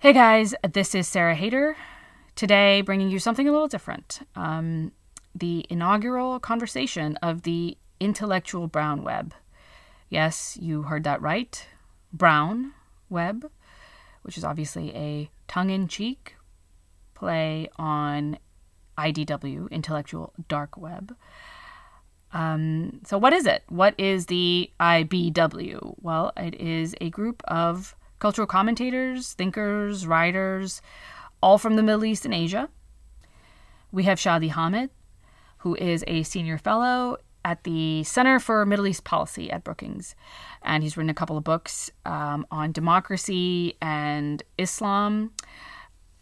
Hey guys, this is Sarah Haider. Today, bringing you something a little different. Um, the inaugural conversation of the intellectual brown web. Yes, you heard that right. Brown web, which is obviously a tongue in cheek play on IDW, intellectual dark web. Um, so, what is it? What is the IBW? Well, it is a group of cultural commentators, thinkers, writers, all from the Middle East and Asia. We have Shadi Hamid, who is a senior fellow at the Center for Middle East Policy at Brookings. And he's written a couple of books um, on democracy and Islam.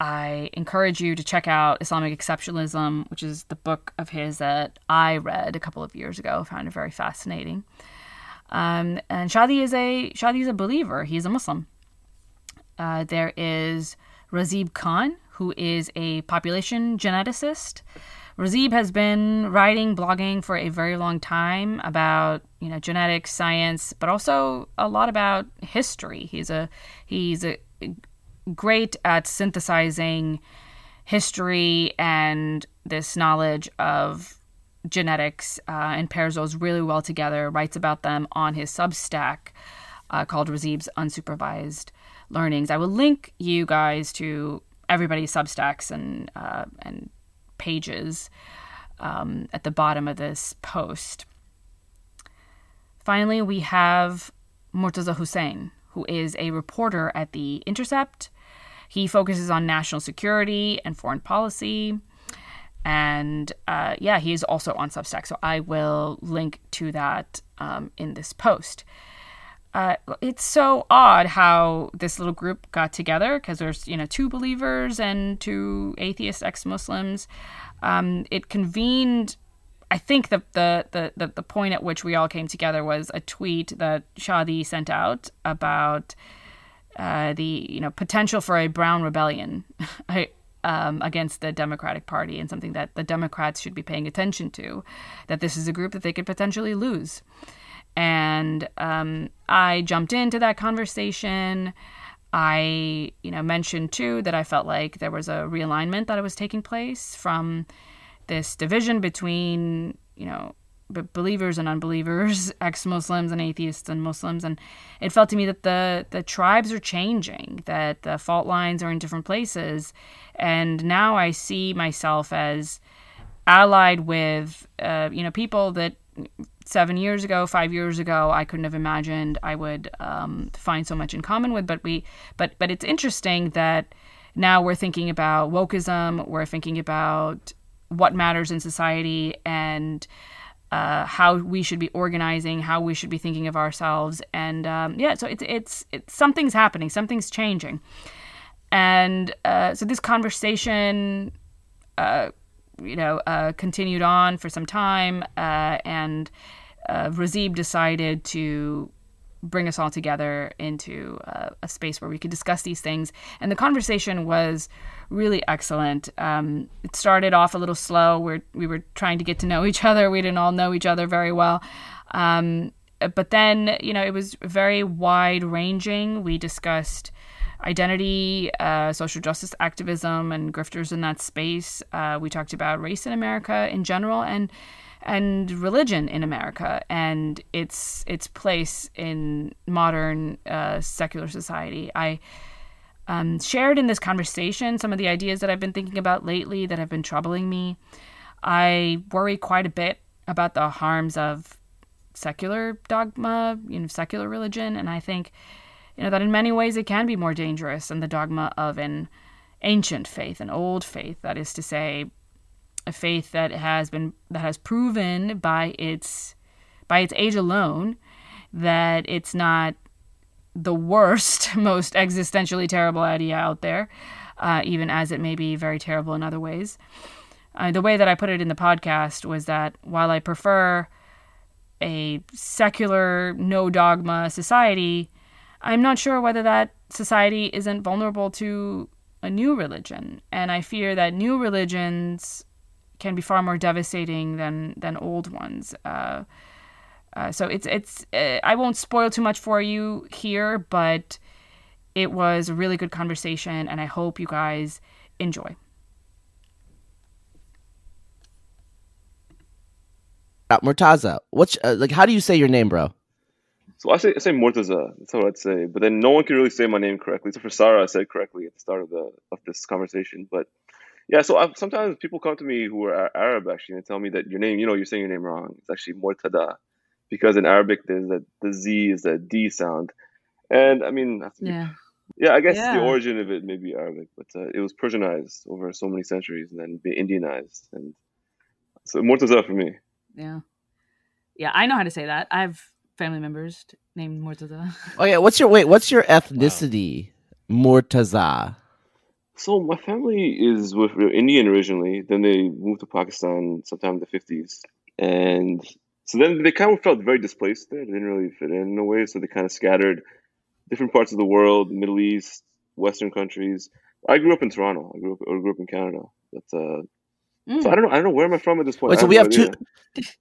I encourage you to check out Islamic Exceptionalism, which is the book of his that I read a couple of years ago. found it very fascinating. Um, and Shadi is a Shadi is a believer. He's a Muslim. Uh, there is Razib Khan, who is a population geneticist. Razib has been writing, blogging for a very long time about you know genetics, science, but also a lot about history. He's a he's a great at synthesizing history and this knowledge of genetics uh, and pairs those really well together. Writes about them on his Substack uh, called Razib's Unsupervised learnings. I will link you guys to everybody's Substacks and uh, and pages um, at the bottom of this post. Finally, we have Murtaza Hussain, who is a reporter at The Intercept. He focuses on national security and foreign policy. And uh, yeah, he is also on Substack. So I will link to that um, in this post uh, it's so odd how this little group got together because there's you know two believers and two atheist ex-Muslims. Um, it convened. I think the, the the the the point at which we all came together was a tweet that Shadi sent out about uh, the you know potential for a brown rebellion. um, against the Democratic Party and something that the Democrats should be paying attention to, that this is a group that they could potentially lose. And um, I jumped into that conversation. I, you know, mentioned too that I felt like there was a realignment that was taking place from this division between, you know, believers and unbelievers, ex-Muslims and atheists and Muslims, and it felt to me that the the tribes are changing, that the fault lines are in different places, and now I see myself as allied with, uh, you know, people that seven years ago, five years ago, I couldn't have imagined I would um, find so much in common with. But we, but but it's interesting that now we're thinking about wokeism. We're thinking about what matters in society and uh, how we should be organizing, how we should be thinking of ourselves, and um, yeah, so it's it's it's something's happening, something's changing, and uh, so this conversation. Uh, you know, uh, continued on for some time, uh, and uh, Razib decided to bring us all together into uh, a space where we could discuss these things. And the conversation was really excellent. Um, it started off a little slow. We're, we were trying to get to know each other. We didn't all know each other very well. Um, but then, you know, it was very wide ranging. We discussed identity, uh, social justice activism, and grifters in that space. Uh, we talked about race in America in general and and religion in America and its its place in modern uh, secular society. I um, shared in this conversation some of the ideas that I've been thinking about lately that have been troubling me. I worry quite a bit about the harms of secular dogma, you know, secular religion, and I think you know that in many ways it can be more dangerous than the dogma of an ancient faith, an old faith, that is to say, a faith that has been that has proven by its by its age alone that it's not the worst, most existentially terrible idea out there, uh, even as it may be very terrible in other ways. Uh, the way that I put it in the podcast was that while I prefer a secular, no dogma society, I'm not sure whether that society isn't vulnerable to a new religion. And I fear that new religions can be far more devastating than, than old ones. Uh, uh, so it's it's uh, I won't spoil too much for you here, but It was a really good conversation, and I hope you guys enjoy. Uh, Murtaza, what's uh, like? How do you say your name, bro? So I say I say Murtaza. That's what I'd say. But then no one can really say my name correctly. So for Sarah, I said correctly at the start of the of this conversation. But yeah, so I've, sometimes people come to me who are Arab actually and tell me that your name, you know, you're saying your name wrong. It's actually Murtada, because in Arabic there's that the Z is a D sound, and I mean, Yeah. yeah, I guess the origin of it may be Arabic, but uh, it was Persianized over so many centuries and then be Indianized, and so Murtaza for me. Yeah. Yeah, I know how to say that. I have family members named Murtaza. Oh yeah, what's your wait? What's your ethnicity, Murtaza? So my family is with Indian originally. Then they moved to Pakistan sometime in the fifties, and so then they kind of felt very displaced there. They didn't really fit in in a way, so they kind of scattered different parts of the world, Middle East, Western countries. I grew up in Toronto. I grew up, I grew up in Canada. That's uh, Mm. so I don't know. I don't know where am I from at this point. Wait, so we no have two.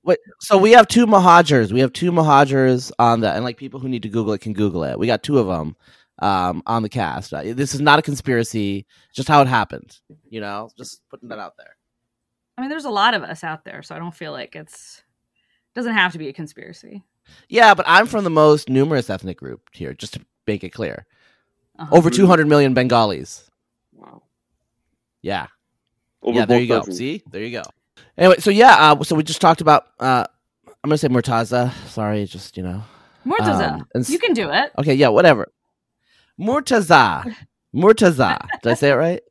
Wait, so we have two Muhajirs. We have two Muhajirs on that, and like people who need to Google it can Google it. We got two of them um, on the cast. Uh, this is not a conspiracy; just how it happened. You know, just putting that out there. I mean, there's a lot of us out there, so I don't feel like it's doesn't have to be a conspiracy. Yeah, but I'm from the most numerous ethnic group here. Just to make it clear, Uh-huh. over 200 million Bengalis. Wow. Yeah, Over yeah. There both you go. countries. See, there you go. Anyway, so yeah, uh, so we just talked about. Uh, I'm gonna say Murtaza. Sorry, just you know. Murtaza, Um, and s- you can do it. Okay, yeah, whatever. Murtaza. Murtaza. Did I say it right?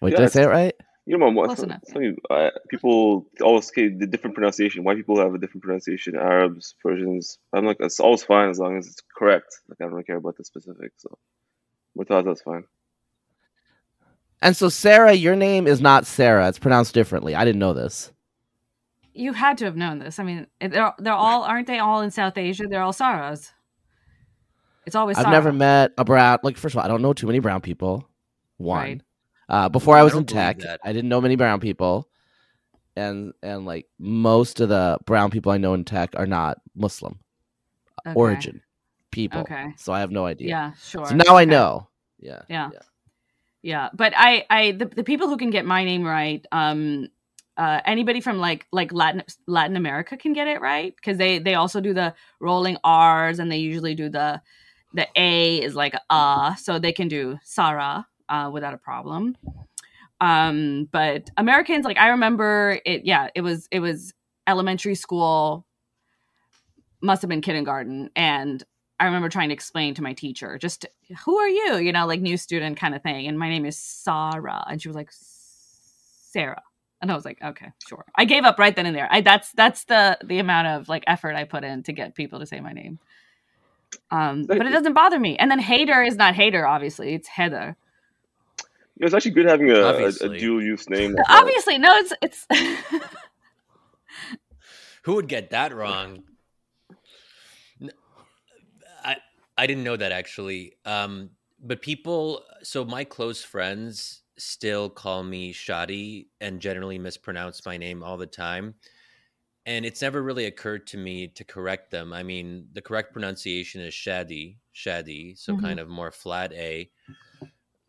Wait, did I say it right? You know, Mom, Close some, enough. some, uh, people always say the different pronunciation. White people have a different pronunciation. Arabs, Persians. I'm like, it's always fine as long as it's correct. Like, I don't really care about the specifics. So, Murtaza's fine. And so, Sarah, your name is not Sarah. It's pronounced differently. I didn't know this. You had to have known this. I mean, they're they're all aren't they all in South Asia? They're all Saras. It's always Sarah. I've Sarah. never met a brown. Like, first of all, I don't know too many brown people. One. Right. Uh, before I I was don't in tech. I didn't know many brown people, and and like most of the brown people I know in tech are not Muslim Okay. origin people. Okay. So I have no idea. Yeah, sure. So now I know. Yeah. Yeah. Yeah, but I, I, the, the people who can get my name right, um, uh, anybody from like like Latin Latin America can get it right because they they also do the rolling R's and they usually do the the A is like uh, so they can do Sarah uh, without a problem. Um, but Americans, like I remember it, yeah, it was it was elementary school, must have been kindergarten, and I remember trying to explain to my teacher, just who are you? You know, like new student kind of thing. And my name is Sarah. And she was like, Sarah. And I was like, okay, sure. I gave up right then and there. I that's that's the the amount of like effort I put in to get people to say my name. Um, but it doesn't bother me. And then hater is not hater, obviously. It's Heather. You know, it's actually good having a, a, a dual use name. Obviously, no, it's it's Who would get that wrong? I didn't know that actually. Um, but people, so my close friends still call me Shadi and generally mispronounce my name all the time. And it's never really occurred to me to correct them. I mean, the correct pronunciation is Shadi, Shadi, so Mhm. kind of more flat A.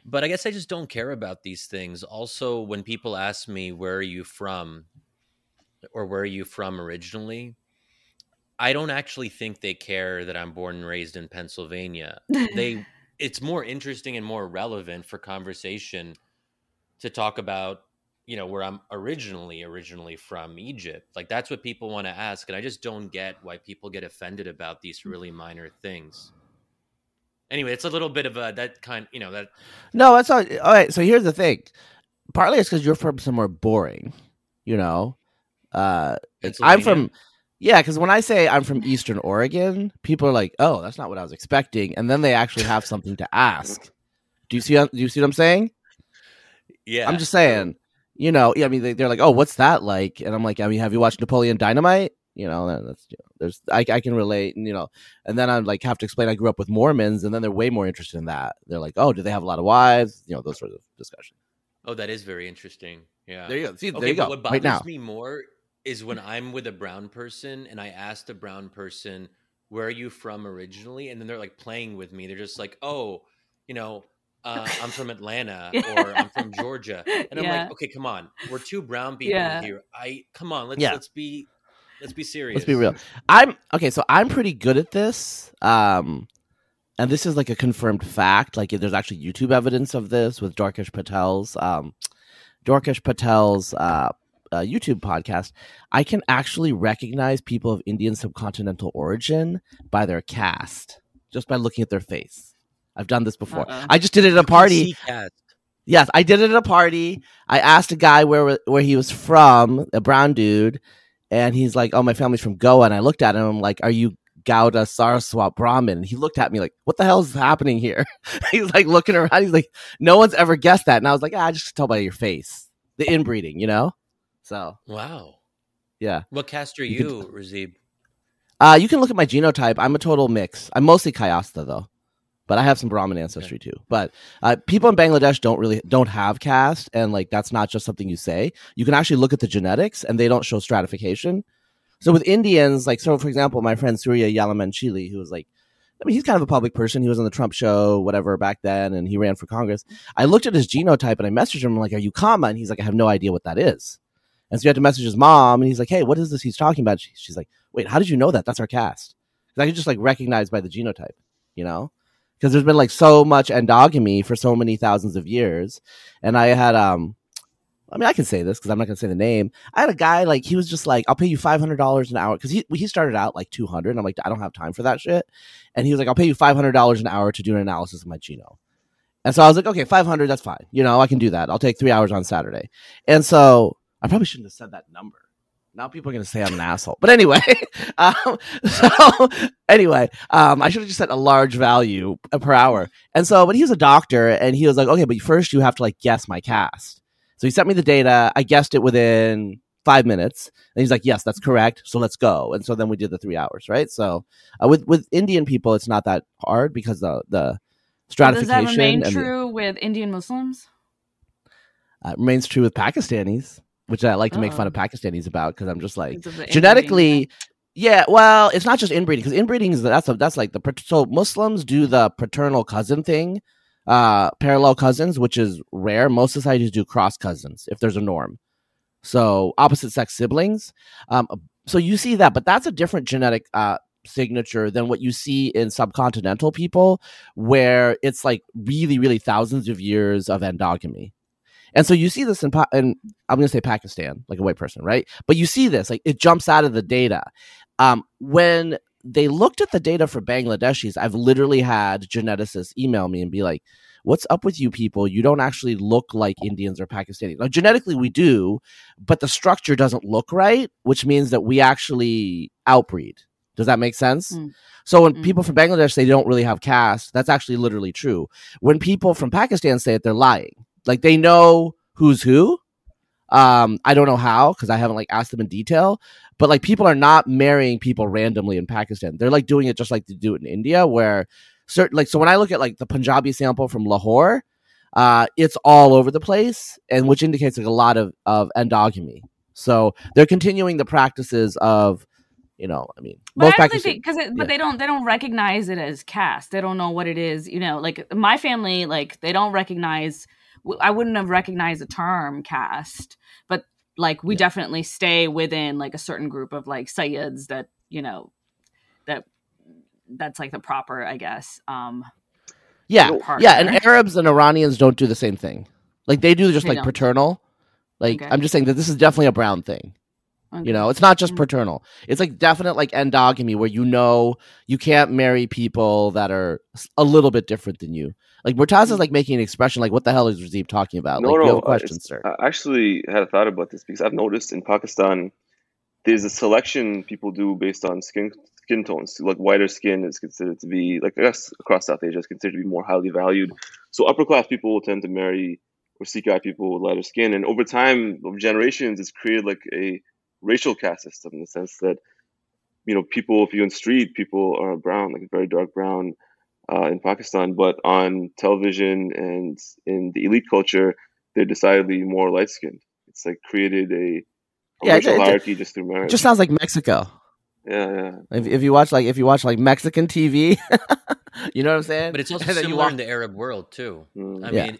But I guess I just don't care about these things. Also, when people ask me, where are you from? Or where are you from originally? I don't actually think they care that I'm born and raised in Pennsylvania. They it's more interesting and more relevant for conversation to talk about, you know, where I'm originally originally from Egypt. Like that's what people want to ask and I just don't get why people get offended about these really minor things. Anyway, it's a little bit of a that kind, you know, that No, that's all. All right. So here's the thing. Partly it's because you're from somewhere boring. You know, uh, I'm from. Yeah, because when I say I'm from Eastern Oregon, people are like, "Oh, that's not what I was expecting," and then they actually have something to ask. Do you see? Do you see what I'm saying? yeah. I'm just saying. You know, yeah, I mean, they, they're like, "Oh, what's that like?" And I'm like, "I mean, have you watched Napoleon Dynamite?" You know, that's you know, there's I, I can relate, and you know, and then I'm like have to explain I grew up with Mormons, and then they're way more interested in that. They're like, "Oh, do they have a lot of wives?" You know, those sorts of discussions. Oh, that is very interesting. Yeah. There you go. See, Okay, there you go. what Right bothers now. me more is when I'm with a brown person and I ask a brown person, "Where are you from originally?" and then they're like playing with me. They're just like, "Oh, you know, uh, I'm from Atlanta or I'm from Georgia, and I'm Yeah. like, okay, come on, we're two brown people Yeah. here. I come on, let's Yeah. let's be let's be serious. Let's be real. I'm okay, so I'm pretty good at this. Um and this is like a confirmed fact. Like there's actually YouTube evidence of this with Dwarkesh Patel's um Dwarkesh Patel's uh, uh YouTube podcast. I can actually recognize people of Indian subcontinental origin by their caste, just by looking at their face. I've done this before. Uh-oh. I just did it at a party. Yes, I did it at a party. I asked a guy where where he was from, a brown dude, and he's like, "Oh, my family's from Goa." And I looked at him, I'm like, "Are you Gaud Saraswat Brahmin?" And he looked at me like, "What the hell is happening here?" he's like looking around. He's like, "No one's ever guessed that." And I was like, ah, "I just tell by your face, the inbreeding, you know." So Wow. yeah, What cast are You you, could- Razib? uh, you can look at my genotype. I'm a total mix. I'm mostly Kayastha though, but I have some Brahmin ancestry too. But uh, people in Bangladesh don't really don't have caste, and like that's not just something you say. You can actually look at the genetics, and they don't show stratification. So with Indians, like so, for example, my friend Surya Yalamanchili, who was like, I mean, he's kind of a public person. He was on the Trump show, whatever, back then, and he ran for Congress. I looked at his genotype and I messaged him I'm like, "Are you Kamma?" And he's like, "I have no idea what that is." And so you had to message his mom, and he's like, "Hey, what is this he's talking about?" She- She's like, "Wait, how did you know that? That's our cast." 'Cause I could just like recognize by the genotype, you know, because there's been like so much endogamy for so many thousands of years, and I had um. I mean, I can say this because I'm not going to say the name. I had a guy like he was just like, "I'll pay you five hundred dollars an hour," because he he started out like two hundred. I'm like, I don't have time for that shit, and he was like, "I'll pay you five hundred dollars an hour to do an analysis of my genome." And so I was like, "Okay, five hundred, that's fine. You know, I can do that. I'll take three hours on Saturday." And so I probably shouldn't have said that number. Now people are going to say I'm an asshole. But anyway, um, so anyway, um, I should have just said a large value per hour. And so, but he was a doctor, and he was like, "Okay, but first you have to like guess my cast." So he sent me the data. I guessed it within five minutes, and he's like, "Yes, that's correct. So let's go." And so then we did the three hours, right? So uh, with with Indian people, it's not that hard because the the stratification Does that remain and the- true with Indian Muslims? uh, remains true with Pakistanis, which I like to make fun Oh. of Pakistanis about because I'm just like genetically. Yeah, well, it's not just inbreeding because inbreeding is that's a, that's like the so Muslims do the paternal cousin thing, uh, parallel cousins, which is rare. Most societies do cross cousins if there's a norm. So opposite sex siblings. Um, so you see that, but that's a different genetic uh, signature than what you see in subcontinental people, where it's like really, really thousands of years of endogamy. And so you see this in, in I'm going to say Pakistan, like a white person, right? But you see this, like it jumps out of the data. Um, when they looked at the data for Bangladeshis, I've literally had geneticists email me and be like, "What's up with you people? You don't actually look like Indians or Pakistanis. Like genetically, we do, but the structure doesn't look right, which means that we actually outbreed." Does that make sense? Mm. So when Mm. people from Bangladesh say they don't really have caste, that's actually literally true. When people from Pakistan say it, they're lying. Like they know who's who. Um, I don't know how because I haven't like asked them in detail, but like people are not marrying people randomly in Pakistan. They're like doing it just like they do it in India, where certain like so when I look at like the Punjabi sample from Lahore, uh, it's all over the place, and which indicates like a lot of of endogamy. So they're continuing the practices of, you know, I mean, But most I don't think because but they don't they don't recognize it as caste. They don't know what it is. You know, like my family, like they don't recognize. W- I wouldn't have recognized the term caste, but like we Yeah. definitely stay within like a certain group of like sayyids that you know that that's like the proper, I guess. Um, Yeah, partner. yeah, and Arabs and Iranians don't do the same thing. Like they do just They like don't. paternal. Like Okay. I'm just saying that this is definitely a brown thing. okay. You know, it's not just Mm. paternal. It's like definite like endogamy where you know you can't marry people that are a little bit different than you. Like Murtaza Mm. is like making an expression like what the hell is Razib talking about? No, like no, you have a question, sir. I actually had a thought about this because I've noticed in Pakistan, there's a selection people do based on skin skin tones. Like whiter skin is considered to be like I guess across South Asia is considered to be more highly valued. So upper class people will tend to marry or seek out people with lighter skin, and over time, over generations, it's created like a racial caste system in the sense that you know people if you're in street people are brown like very dark brown uh, in pakistan but on television and in the elite culture they're decidedly more light skinned it's like created a, a Yeah, racial it- it- hierarchy just through marriage It just sounds like Mexico. Yeah, yeah. If, if you watch like if you watch like Mexican TV, you know what I'm saying. But it's also And you similar walk- in the Arab world too. Mm. I Yeah. mean,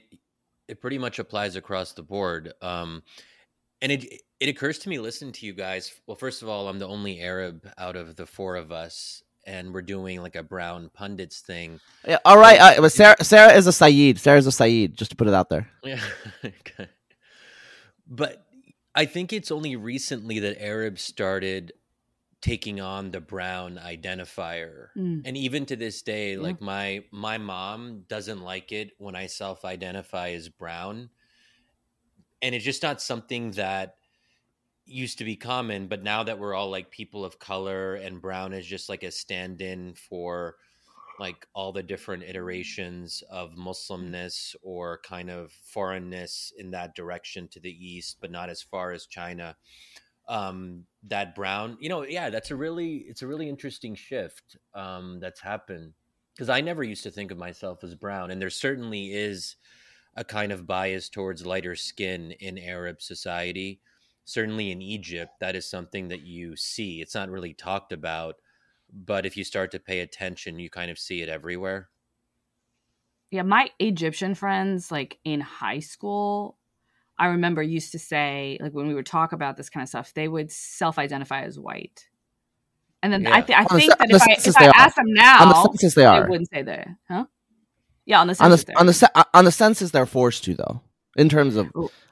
it pretty much applies across the board. Um, and it it occurs to me listening to you guys. Well, first of all, I'm the only Arab out of the four of us, and we're doing like a brown pundits thing. Yeah, all right, uh, but Sarah Sarah is a Sayyid. is a Sayyid. Just to put it out there. Yeah. okay. But I think it's only recently that Arabs started taking on the brown identifier. Mm. And even to this day, like my my mom doesn't like it when I self-identify as brown. And it's just not something that used to be common, but now that we're all like people of color and brown is just like a stand-in for like all the different iterations of Muslimness or kind of foreignness in that direction to the east, but not as far as China. Um, that brown, you know, yeah, that's a really it's a really interesting shift um, that's happened because I never used to think of myself as brown, and there certainly is a kind of bias towards lighter skin in Arab society. Certainly in Egypt, that is something that you see. It's not really talked about, but if you start to pay attention, you kind of see it everywhere. yeah, my Egyptian friends, like in high school, I remember used to say, like when we would talk about this kind of stuff, they would self-identify as white. And then I, th- I On the think that on the if I, if I they ask them now, on the census, they they wouldn't say that, huh? Yeah, on the On census. the they're- on the on the census, they're forced to though. In terms of,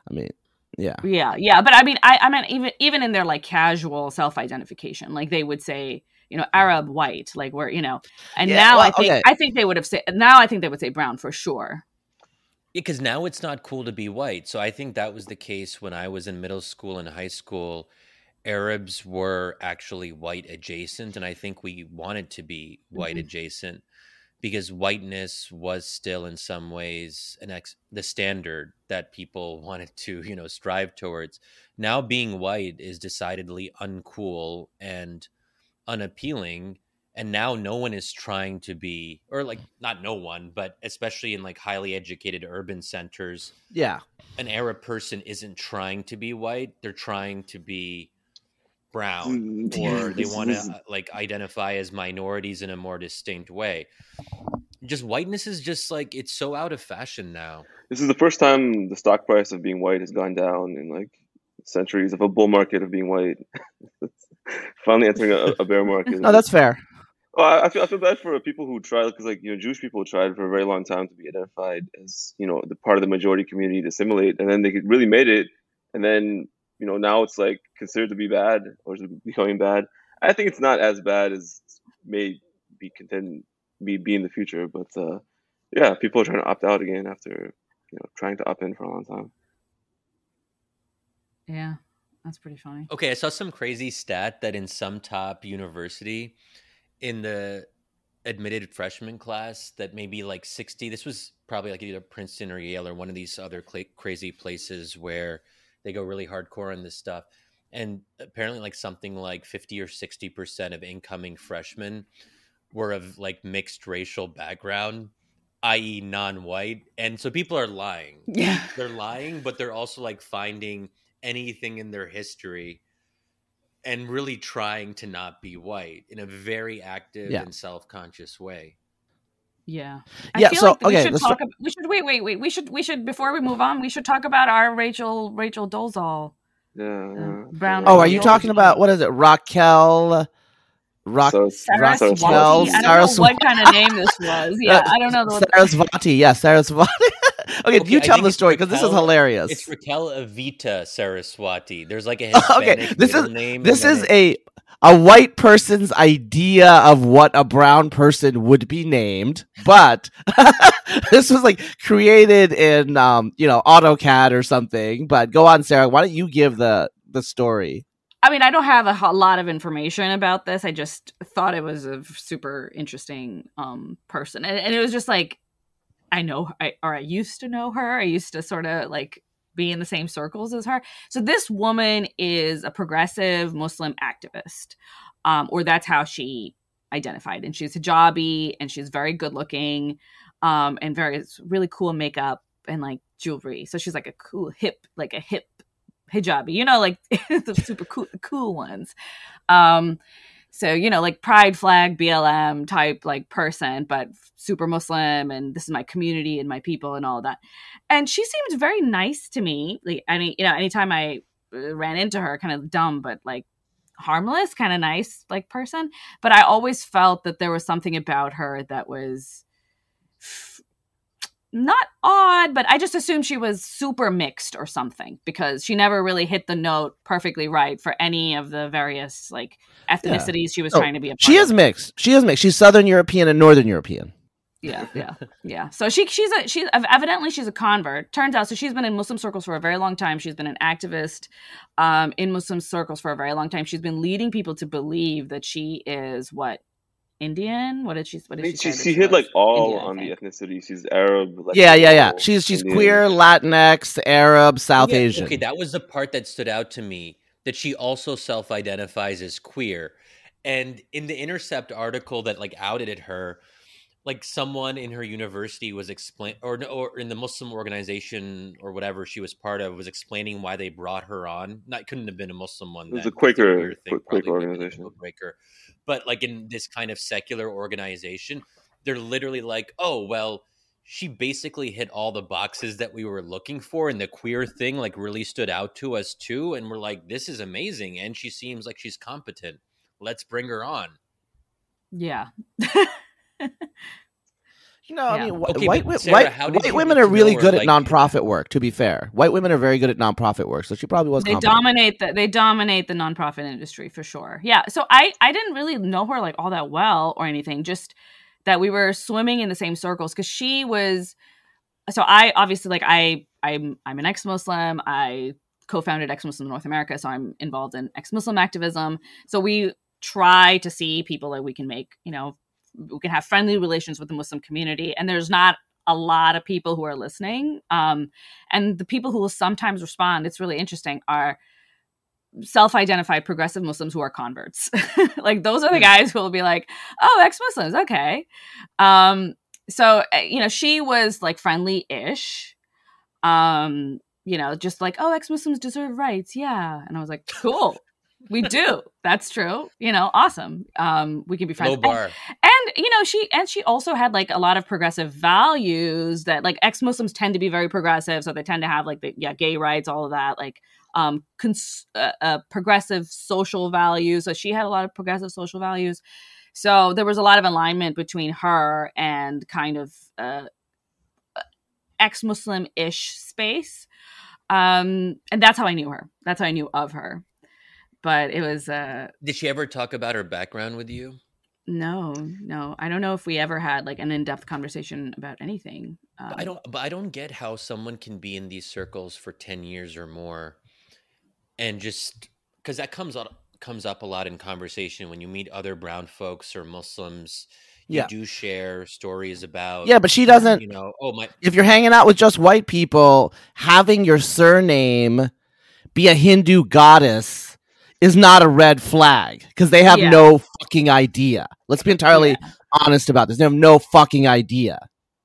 I mean, yeah, Yeah, yeah, but I mean, I, I mean, even even in their like casual self-identification, like they would say, you know, Arab, white, like where you know, and Yeah, now I think okay. I think they would have said now I think they would say brown for sure. because now it's not cool to be white. So I think that was the case when I was in middle school and high school. Arabs were actually white adjacent, and I think we wanted to be white Mhm. adjacent because whiteness was still, in some ways, an ex- the standard that people wanted to, you know, strive towards. Now, being white is decidedly uncool and unappealing and now no one is trying to be or like mm. not no one but especially in like highly educated urban centers yeah. an arab person isn't trying to be white they're trying to be brown Mm, or they want to like identify as minorities in a more distinct way just whiteness is just like it's so out of fashion now This is the first time the stock price of being white has gone down in like centuries of a bull market of being white. Finally entering a, a bear market. No, that's fair. Well, I- I feel I feel bad for people who tried because like you know Jewish people tried for a very long time to be identified as you know the part of the majority community to assimilate, and then they really made it, and then you know now it's like considered to be bad or is it becoming bad. I think it's not as bad as may be contend be be in the future, but uh, yeah, people are trying to opt out again after you know trying to opt in for a long time. Yeah, that's pretty funny. Okay, I saw some crazy stat that in some top university, in the admitted freshman class, that maybe like 60, this was probably like either Princeton or Yale or one of these other cla crazy places where they go really hardcore on this stuff. And apparently, like something like 50 or 60% of incoming freshmen were of like mixed racial background, i.e., non white. And so people are lying Yeah, they're lying, but they're also like finding anything in their history and really trying to not be white in a very active Yeah. and self-conscious way. Yeah. Yeah, feel so, like we okay, should let's talk. About, we should wait, wait, wait. We should, we should before we move on. We should talk about our Rachel, Rachel Dolezal. Yeah, yeah. brown- Oh, are you talking about what is it? Raquel. Rock. So- Saraswati. Raquel I don't know what kind of name this was. Yeah, uh, I don't know. The, Sarasvati. Yes, Sarasvati. okay, Okay, you I tell the story because this is hilarious. It's Raquel Evita Saraswati. There's like a Okay, this middle is- name. this is it- a a white person's idea of what a brown person would be named, but this was like created in um, you know, AutoCAD or something. But go on, Sarah. Why don't you give the the story? I mean, I don't have a lot of information about this. I just thought it was a super interesting um, person, and, and it was just like I know, I, or I used to know her. I used to sort of like be in the same circles as her. So this woman is a progressive Muslim activist, um, or that's how she identified. And she's hijabi, and she's very good looking, um, and very really cool makeup and like jewelry. So she's like a cool hip, like a hip hijabi, you know, like the super cool, cool ones. Um, So, you know, like pride flag, BLM type like person, but super Muslim and this is my community and my people and all that. And she seemed very nice to me. Like any, you know, anytime I uh, ran into her, kind of dumb, but like harmless, kind of nice like person. But I always felt that there was something about her that was not odd, but I just assumed she was super mixed or something because she never really hit the note perfectly right for any of the various like ethnicities yeah. she was oh, trying to be a She is mixed. She is mixed. She's Southern European and Northern European. Yeah, yeah, yeah. So she she's a she's evidently she's a convert. Turns out, so she's been in Muslim circles for a very long time. She's been an activist um, in Muslim circles for a very long time. She's been leading people to believe that she is what Indian? What did she? What did she? She, she hit like all Indian, on the ethnicity. She's Arab. Latino, yeah, yeah, yeah. She's she's Indian. queer, Latinx, Arab, South yeah, Asian. Okay, that was the part that stood out to me. That she also self-identifies as queer, and in the Intercept article that like outed her, like someone in her university was explain or or in the Muslim organization or whatever she was part of was explaining why they brought her on. Not couldn't have been a Muslim one. It was then. a Quaker, thing, Quaker organization. Quaker, but like in this kind of secular organization, they're literally like, oh well. She basically hit all the boxes that we were looking for, and the queer thing like really stood out to us too. And we're like, "This is amazing!" And she seems like she's competent. Let's bring her on. Yeah. You know, yeah. I mean, okay, white, Sarah, white, white women are really good at nonprofit work. To be fair, white women are very good at nonprofit work, so she probably was. They competent. dominate the they dominate the nonprofit industry for sure. Yeah, so I I didn't really know her like all that well or anything. Just that we were swimming in the same circles because she was. So I obviously like I I'm I'm an ex-Muslim. I co-founded ex-Muslim North America, so I'm involved in ex-Muslim activism. So we try to see people that we can make you know we can have friendly relations with the Muslim community. And there's not a lot of people who are listening. Um, and the people who will sometimes respond, it's really interesting, are self-identified progressive Muslims who are converts. like those are the hmm. guys who will be like, "Oh, ex-Muslims, okay." Um, so eh, you know, she was like friendly-ish. Um, you know, just like, "Oh, ex-Muslims deserve rights." Yeah. And I was like, "Cool." we do. That's true. You know, awesome. Um, we can be friends. Low bar. And, and, you know, she and she also had like a lot of progressive values that like ex-Muslims tend to be very progressive, so they tend to have like the yeah gay rights, all of that, like um, cons- uh, uh, progressive social values. So she had a lot of progressive social values. So there was a lot of alignment between her and kind of uh, ex-Muslim ish space. Um, and that's how I knew her. That's how I knew of her but it was uh did she ever talk about her background with you no no i don't know if we ever had like an in-depth conversation about anything um, i don't but i don't get how someone can be in these circles for 10 years or more and just because that comes up comes up a lot in conversation when you meet other brown folks or muslims you yeah. do share stories about yeah but she doesn't you know oh my if you're hanging out with just white people having your surname be a hindu goddess is not a red flag because they have yeah. no fucking idea. Let's be entirely yeah. honest about this. They have no fucking idea.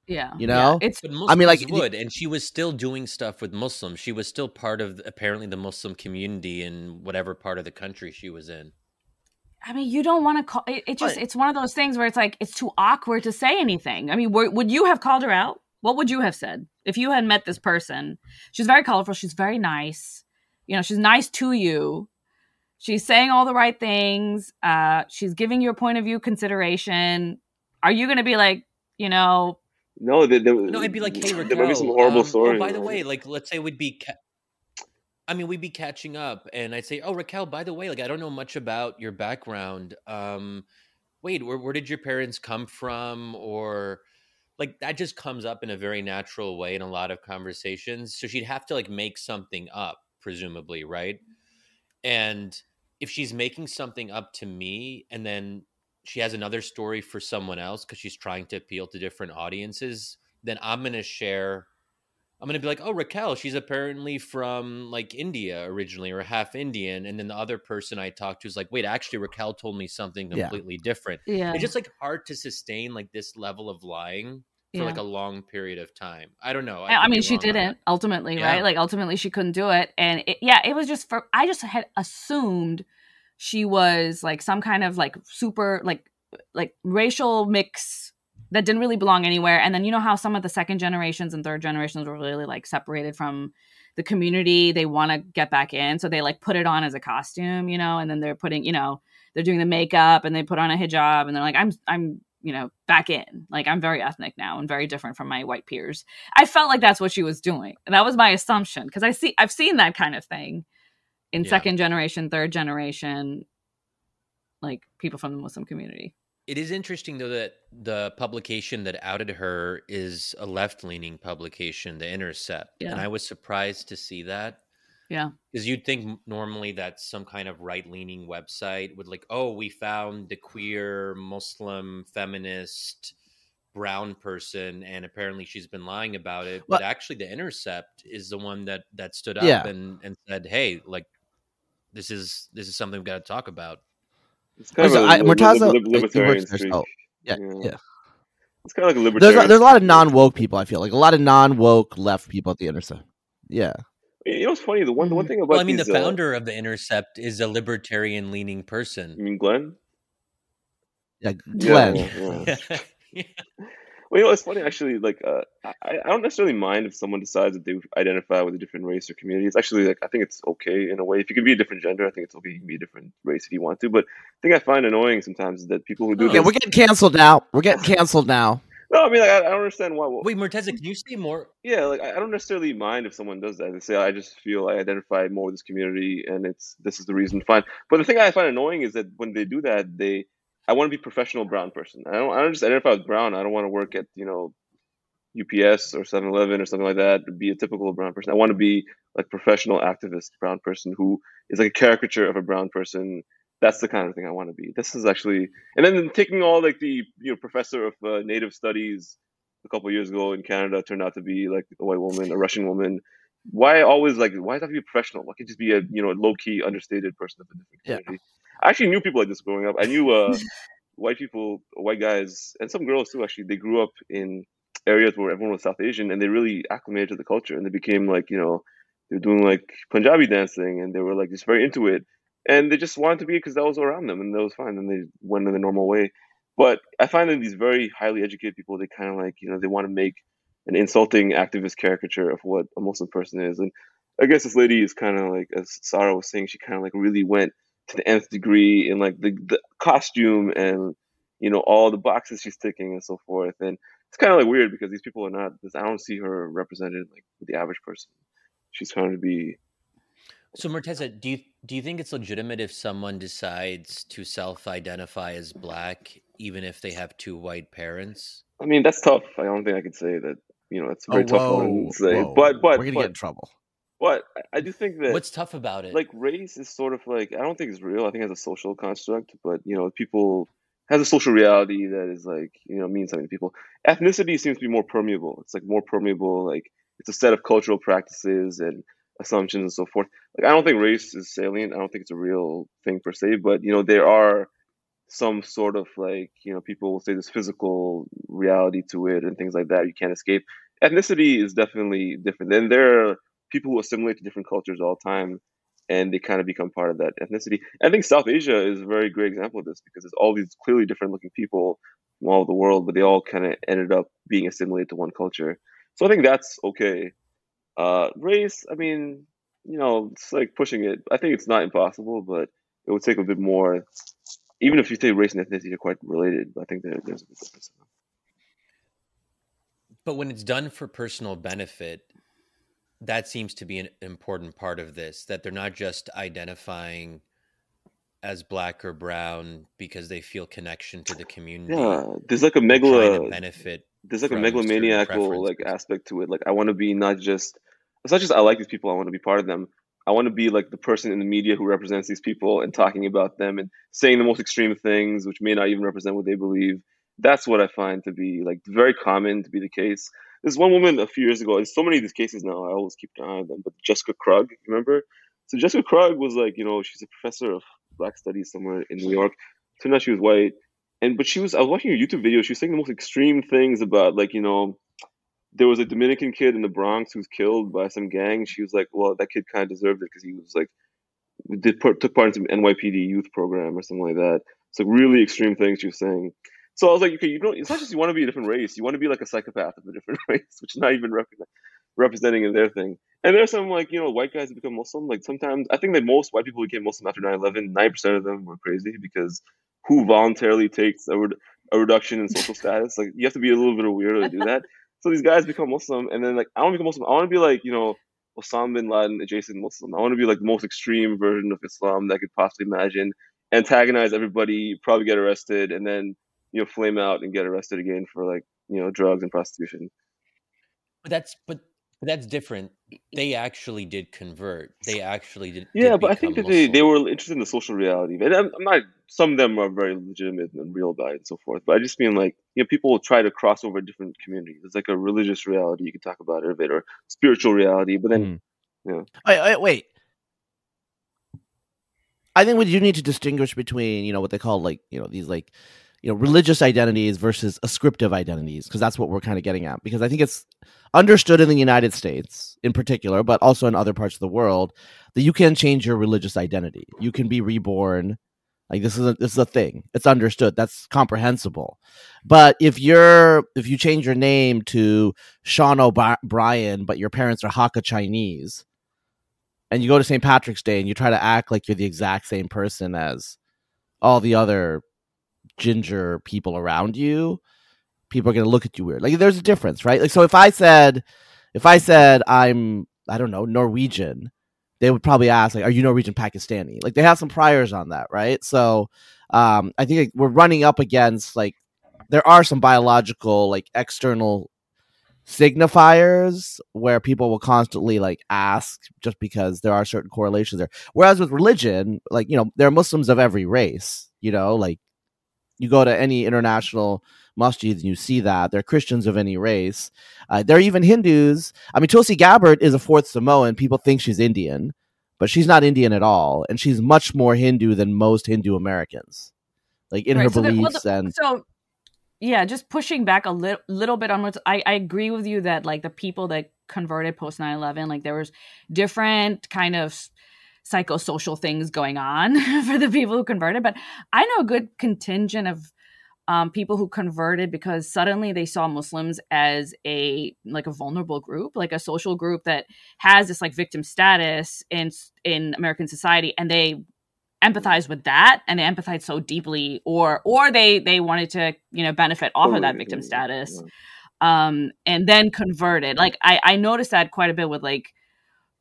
Yeah, you know, yeah. it's. I mean, like would, and she was still doing stuff with Muslims. She was still part of apparently the Muslim community in whatever part of the country she was in. I mean, you don't want to call it, it just. It's one of those things where it's like it's too awkward to say anything. I mean, would you have called her out? What would you have said if you had met this person? She's very colorful. She's very nice. You know, she's nice to you she's saying all the right things. Uh, she's giving your point of view consideration. Are you going to be like, you know? No, there, there, no, I'd be like, hey, Raquel, there might be some horrible um, stories. Oh, by the way, like, let's say we'd be, ca- I mean, we'd be catching up, and I'd say, oh, Raquel, by the way, like, I don't know much about your background. Um, wait, where, where did your parents come from, or like that just comes up in a very natural way in a lot of conversations. So she'd have to like make something up, presumably, right? And if she's making something up to me and then she has another story for someone else because she's trying to appeal to different audiences, then I'm gonna share. I'm gonna be like, oh, Raquel, she's apparently from like India originally or half Indian, and then the other person I talked to is like, wait, actually, Raquel told me something completely yeah. different. Yeah, it's just like hard to sustain like this level of lying for yeah. like a long period of time. I don't know. I, I mean, she didn't ultimately, yeah. right? Like ultimately, she couldn't do it, and it, yeah, it was just for. I just had assumed she was like some kind of like super like like racial mix that didn't really belong anywhere. And then you know how some of the second generations and third generations were really like separated from the community. They want to get back in, so they like put it on as a costume, you know, and then they're putting, you know, they're doing the makeup and they put on a hijab and they're like, I'm I'm you know back in. Like i'm very ethnic now and very different from my white peers. I felt like that's what she was doing. And that was my assumption because i see i've seen that kind of thing in Yeah. second generation third generation like people from the muslim community. It is interesting though that the publication that outed her is a left-leaning publication, The Intercept, Yeah. and I was surprised to see that yeah because you'd think normally that some kind of right-leaning website would like, oh, we found the queer Muslim feminist brown person, and apparently she's been lying about it. But actually, The Intercept is the one that that stood up Yeah. and and said, hey, like this is this is something we've got to talk about. It's oh, kind Also, of a I- li- Murtaza- li- li- he libertarian works streak. yeah, Yeah. yeah. It's kind of like a There's libertarian. a, there's a lot of non woke people. I feel like a lot of non woke left people at the intercept. Yeah, You know what's funny? The one the one Mhm. thing about Well, I mean, these, the uh, founder of The Intercept is a libertarian-leaning you person. mean Glenn? yeah. Yeah, Glenn. yeah, yeah. Well, you know, it's funny actually. Like, uh, I, I don't necessarily mind if someone decides that they identify with a different race or community. It's actually like I think it's okay in a way. If you can be a different gender, I think it's okay. You can be a different race if you want to. But the thing I find annoying sometimes is that people who do Oh. Yeah, we're getting canceled now. We're getting canceled now. No, I mean, like, I, I don't understand why. Wait, Morteza, can you say more? Yeah, like I don't necessarily mind if someone does that. They say I just feel I identify more with this community, and it's this is the reason. Fine, but the thing I find annoying is that when they do that, they I want to be a professional brown person. I don't I don't just identify with brown. I don't want to work at you know UPS or 7-Eleven or something like that. To be a typical brown person, I want to be like professional activist brown person who is like a caricature of a brown person. That's the kind of thing I want to be. This is actually, and then taking all like the you know professor of uh, native studies a couple of years ago in Canada turned out to be like a white woman, a Russian woman. Why always like why does to be a professional? Why can't just be a you know low key understated person of a different Yeah. community? I actually knew people like this growing up. I knew uh, white people, white guys, and some girls too. Actually, they grew up in areas where everyone was South Asian, and they really acclimated to the culture, and they became like you know they were doing like Punjabi dancing, and they were like just very into it, and they just wanted to be because that was around them, and that was fine, and they went in the normal way. But I find that these very highly educated people, they kind of like, you know, they want to make an insulting activist caricature of what a Muslim person is. And I guess this lady is kind of like, as Sarah was saying, she kind of like really went to the nth degree in like the, the costume and, you know, all the boxes she's ticking and so forth. And it's kind of like weird because these people are not, this I don't see her represented like the average person. She's trying to be, So, Morteza, do you do you think it's legitimate if someone decides to self-identify as black, even if they have two white parents? I mean, that's tough. I don't think I could say that, you know, it's a very Oh, tough one to say. whoa. But, but, we're gonna but, get in trouble. but I- I do think that. What's tough about it? like race is sort of like I don't think it's real. I think it's a social construct, but you know, people has a social reality that is like you know means something to people. Ethnicity seems to be more permeable. It's like more permeable. Like it's a set of cultural practices and assumptions and so forth. Like I don't think race is salient. I don't think it's a real thing per se. But you know, there are some sort of like you know people will say there's physical reality to it and things like that. You can't escape. Ethnicity is definitely different. Then there are people who assimilate to different cultures all the time and they kind of become part of that ethnicity. I think South Asia is a very great example of this because there's all these clearly different looking people from all over the world, but they all kind of ended up being assimilated to one culture. So I think that's okay. Uh, race, I mean, you know, it's like pushing it. I think it's not impossible, but it would take a bit more. Even if you say race and ethnicity are quite related, I think there, there's a big difference. But when it's done for personal benefit, that seems to be an important part of this that they're not just identifying as black or brown because they feel connection to the community. Yeah, there's like a They're trying to megalo. benefit. there's like a megalomaniacal like aspect to it. Like I want to be not just it's not just I like these people, I want to be part of them. I want to be like the person in the media who represents these people and talking about them and saying the most extreme things which may not even represent what they believe. That's what I find to be like very common to be the case. There's one woman a few years ago, and so many of these cases now, I always keep an eye on them, but Jessica Krug, remember? So Jessica Krug was like, you know, she's a professor of black studies somewhere in New York. Turned out she was white and but she was I was watching her YouTube video. She was saying the most extreme things about like you know there was a Dominican kid in the Bronx who was killed by some gang. She was like, well, that kid kind of deserved it because he was like did took part in some NYPD youth program or something like that. It's like really extreme things she was saying. So I was like, okay, you don't. It's not just you want to be a different race. You want to be like a psychopath of a different race, which is not even represent, representing in their thing. And there's some like you know white guys that become Muslim. Like sometimes I think that most white people became Muslim after 9/11. Nine percent of them were crazy because who voluntarily takes a, re- a reduction in social status? Like you have to be a little bit of weirdo to do that. So these guys become Muslim, and then like I want to become Muslim. I want to be like you know Osama bin Laden adjacent Muslim. I want to be like the most extreme version of Islam that I could possibly imagine. Antagonize everybody, probably get arrested, and then you know flame out and get arrested again for like you know drugs and prostitution. But that's but that's different. They actually did convert. They actually did. Yeah, did but I think that they, they were interested in the social reality. And I'm, I'm, not. Some of them are very legitimate and real about it and so forth. But I just mean like you know people will try to cross over different communities. It's like a religious reality you can talk about it a bit, or spiritual reality. But then, mm. you know, wait, wait, wait. I think what you need to distinguish between you know what they call like you know these like you know religious identities versus ascriptive identities because that's what we're kind of getting at. Because i think it's understood in the united states in particular but also in other parts of the world that you can change your religious identity. You can be reborn. Like this is a, this is a thing. It's understood. That's comprehensible. But if you're if you change your name to sean o'brien but your parents are hakka chinese and you go to st patrick's day and you try to act like you're the exact same person as all the other ginger people around you, people are going to look at you weird. Like there's a difference, right? Like so if I said if I said I'm I don't know, Norwegian, they would probably ask like are you Norwegian Pakistani? Like they have some priors on that, right? So um I think like, we're running up against like there are some biological like external signifiers where people will constantly like ask just because there are certain correlations there. Whereas with religion, like, you know, there are Muslims of every race, you know, like you go to any international masjid and you see that they're Christians of any race. Uh, they're even Hindus. I mean, Tulsi Gabbard is a fourth Samoan. People think she's Indian, but she's not Indian at all, and she's much more Hindu than most Hindu Americans, like in right, her so beliefs well, the, and so. Yeah, just pushing back a little little bit on what I, I agree with you that like the people that converted post 9-11 like there was different kind of psychosocial things going on for the people who converted. But I know a good contingent of um, people who converted because suddenly they saw Muslims as a like a vulnerable group, like a social group that has this like victim status in in American society, and they empathize with that and they empathize so deeply or or they they wanted to you know benefit off of that victim status um and then converted like i i noticed that quite a bit with like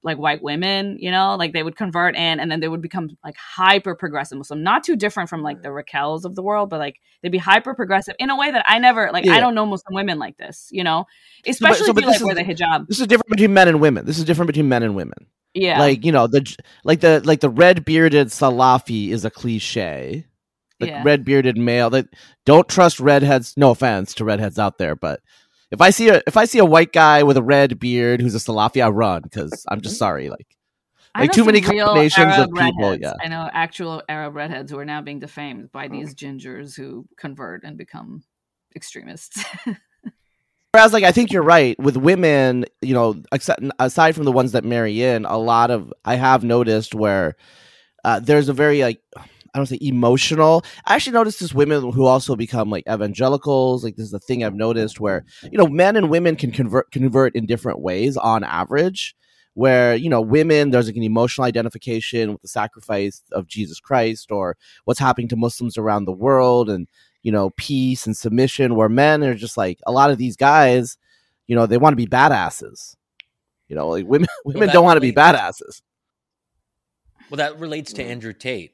like white women, you know, like they would convert in and then they would become like hyper progressive Muslim, not too different from like the Raquels of the world, but like they'd be hyper progressive in a way that I never like. Yeah. I don't know Muslim women like this, you know, especially so, but, so, if you like wear the hijab. This is different between men and women. This is different between men and women. Yeah, like you know the like the like the red bearded Salafi is a cliche. The yeah. red bearded male that don't trust redheads. No offense to redheads out there, but if I see a if I see a white guy with a red beard who's a Salafi, I run because I'm just sorry. Like like too many combinations of people. Redheads. Yeah, I know actual Arab redheads who are now being defamed by these gingers who convert and become extremists. Whereas, like, I think you're right with women. You know, except, aside from the ones that marry in, a lot of I have noticed where uh, there's a very like I don't say emotional. I actually noticed this women who also become like evangelicals. Like this is the thing I've noticed where you know men and women can convert convert in different ways on average. Where you know women, there's like an emotional identification with the sacrifice of Jesus Christ or what's happening to Muslims around the world, and you know peace and submission. Where men are just like a lot of these guys, you know, they want to be badasses. You know, like women women well, don't want to be badasses. Well, that relates to Andrew Tate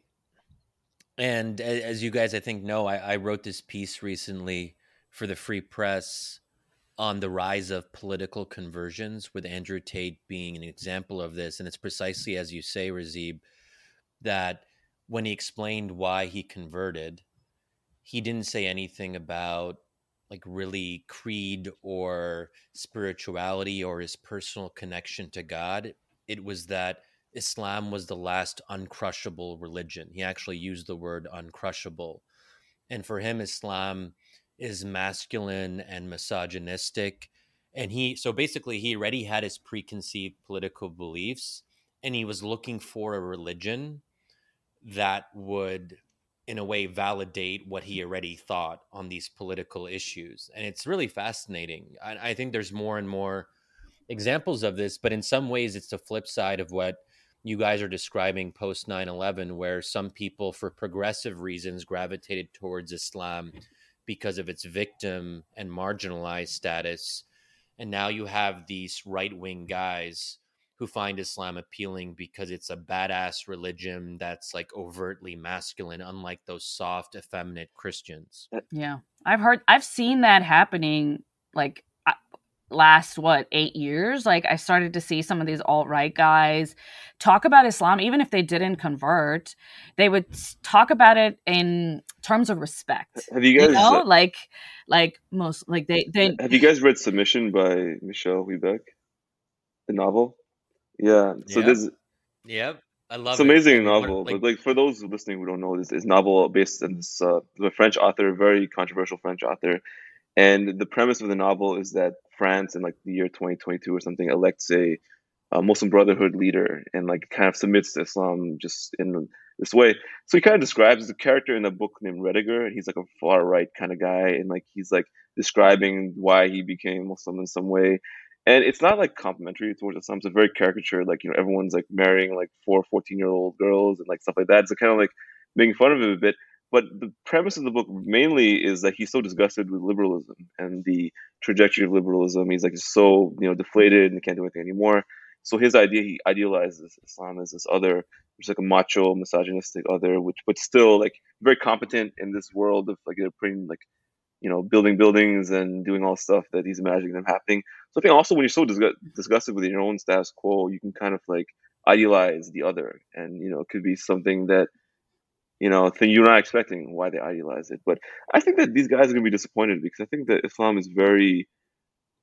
and as you guys, I think, know, I, I wrote this piece recently for the Free Press on the rise of political conversions, with Andrew Tate being an example of this. And it's precisely as you say, Razib, that when he explained why he converted, he didn't say anything about like really creed or spirituality or his personal connection to God. It was that Islam was the last uncrushable religion. He actually used the word uncrushable. And for him, Islam is masculine and misogynistic. And he, so basically, he already had his preconceived political beliefs and he was looking for a religion that would in a way validate what he already thought on these political issues and it's really fascinating I, I, think there's more and more examples of this but in some ways it's the flip side of what you guys are describing post 9-11 where some people for progressive reasons gravitated towards islam because of its victim and marginalized status and now you have these right-wing guys who find Islam appealing because it's a badass religion that's like overtly masculine, unlike those soft, effeminate Christians. Uh, yeah. I've heard, I've seen that happening like last what eight years like i started to see some of these alt-right guys talk about islam even if they didn't convert they would talk about it in terms of respect have you guys you know? like like most like they they have you guys read submission by michel houellebecq the novel yeah. So yep. there's. Yep. I love it's it. amazing novel, like, but like for those listening who don't know, this is novel based on this uh, a French author, very controversial French author, and the premise of the novel is that France in like the year 2022 or something elects a, a Muslim Brotherhood leader and like kind of submits to Islam just in this way. So he kind of describes the character in a book named Rediger, and he's like a far right kind of guy, and like he's like describing why he became Muslim in some way, and it's not like complimentary towards Islam. It's a very caricature, like you know, everyone's like marrying like four 14 year old girls and like stuff like that. It's kind of like making fun of him a bit. But the premise of the book mainly is that he's so disgusted with liberalism and the trajectory of liberalism. He's like so you know deflated and can't do anything anymore. So his idea, he idealizes Islam as this other, which is like a macho, misogynistic other, which but still like very competent in this world of like they're putting like you know, building buildings and doing all stuff that he's imagining them happening. So I think also when you're so disgu- disgusted with your own status quo, you can kind of like idealize the other, and you know, it could be something that you know, thing you're not expecting why they idealize it. But I think that these guys are going to be disappointed because I think that Islam is very,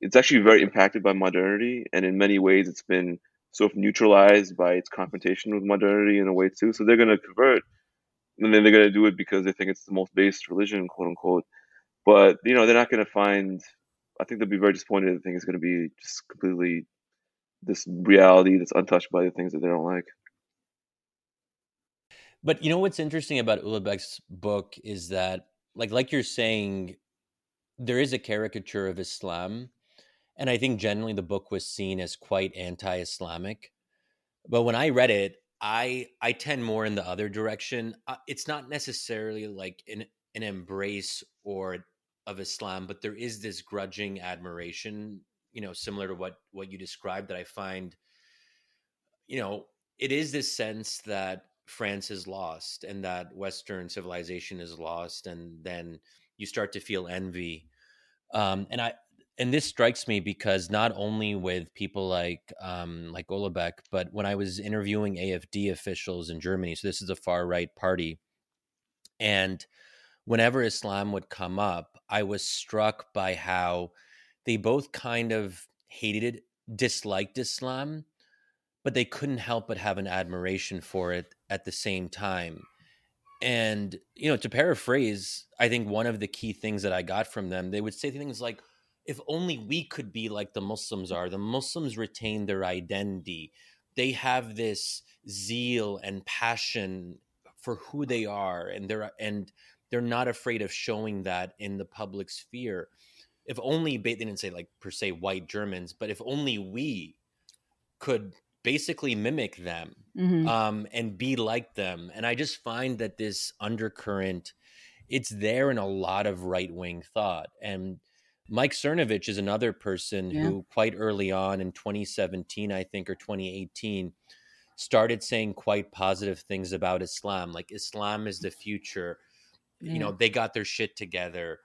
it's actually very impacted by modernity, and in many ways, it's been sort of neutralized by its confrontation with modernity in a way too. So they're going to convert, and then they're going to do it because they think it's the most based religion, quote unquote. But you know, they're not going to find. I think they'll be very disappointed. The thing is going to be just completely this reality that's untouched by the things that they don't like. But you know what's interesting about Houellebecq's book is that, like, like you're saying, there is a caricature of Islam, and I think generally the book was seen as quite anti-Islamic. But when I read it, I I tend more in the other direction. Uh, it's not necessarily like an an embrace or of Islam, but there is this grudging admiration, you know, similar to what what you described that I find, you know, it is this sense that France is lost and that Western civilization is lost, and then you start to feel envy. Um, and I and this strikes me because not only with people like um, like Houellebecq, but when I was interviewing AFD officials in Germany, so this is a far right party, and whenever Islam would come up, I was struck by how they both kind of hated it, disliked Islam, but they couldn't help but have an admiration for it at the same time. And, you know, to paraphrase, I think one of the key things that I got from them, they would say things like, if only we could be like the Muslims are. The Muslims retain their identity. They have this zeal and passion for who they are and they're and they're not afraid of showing that in the public sphere. If only they didn't say like per se white Germans, but if only we could basically mimic them mm-hmm. um, and be like them. And I just find that this undercurrent, it's there in a lot of right wing thought. And Mike Cernovich is another person yeah. who, quite early on in 2017, I think, or 2018, started saying quite positive things about Islam. Like, Islam is the future you know they got their shit together.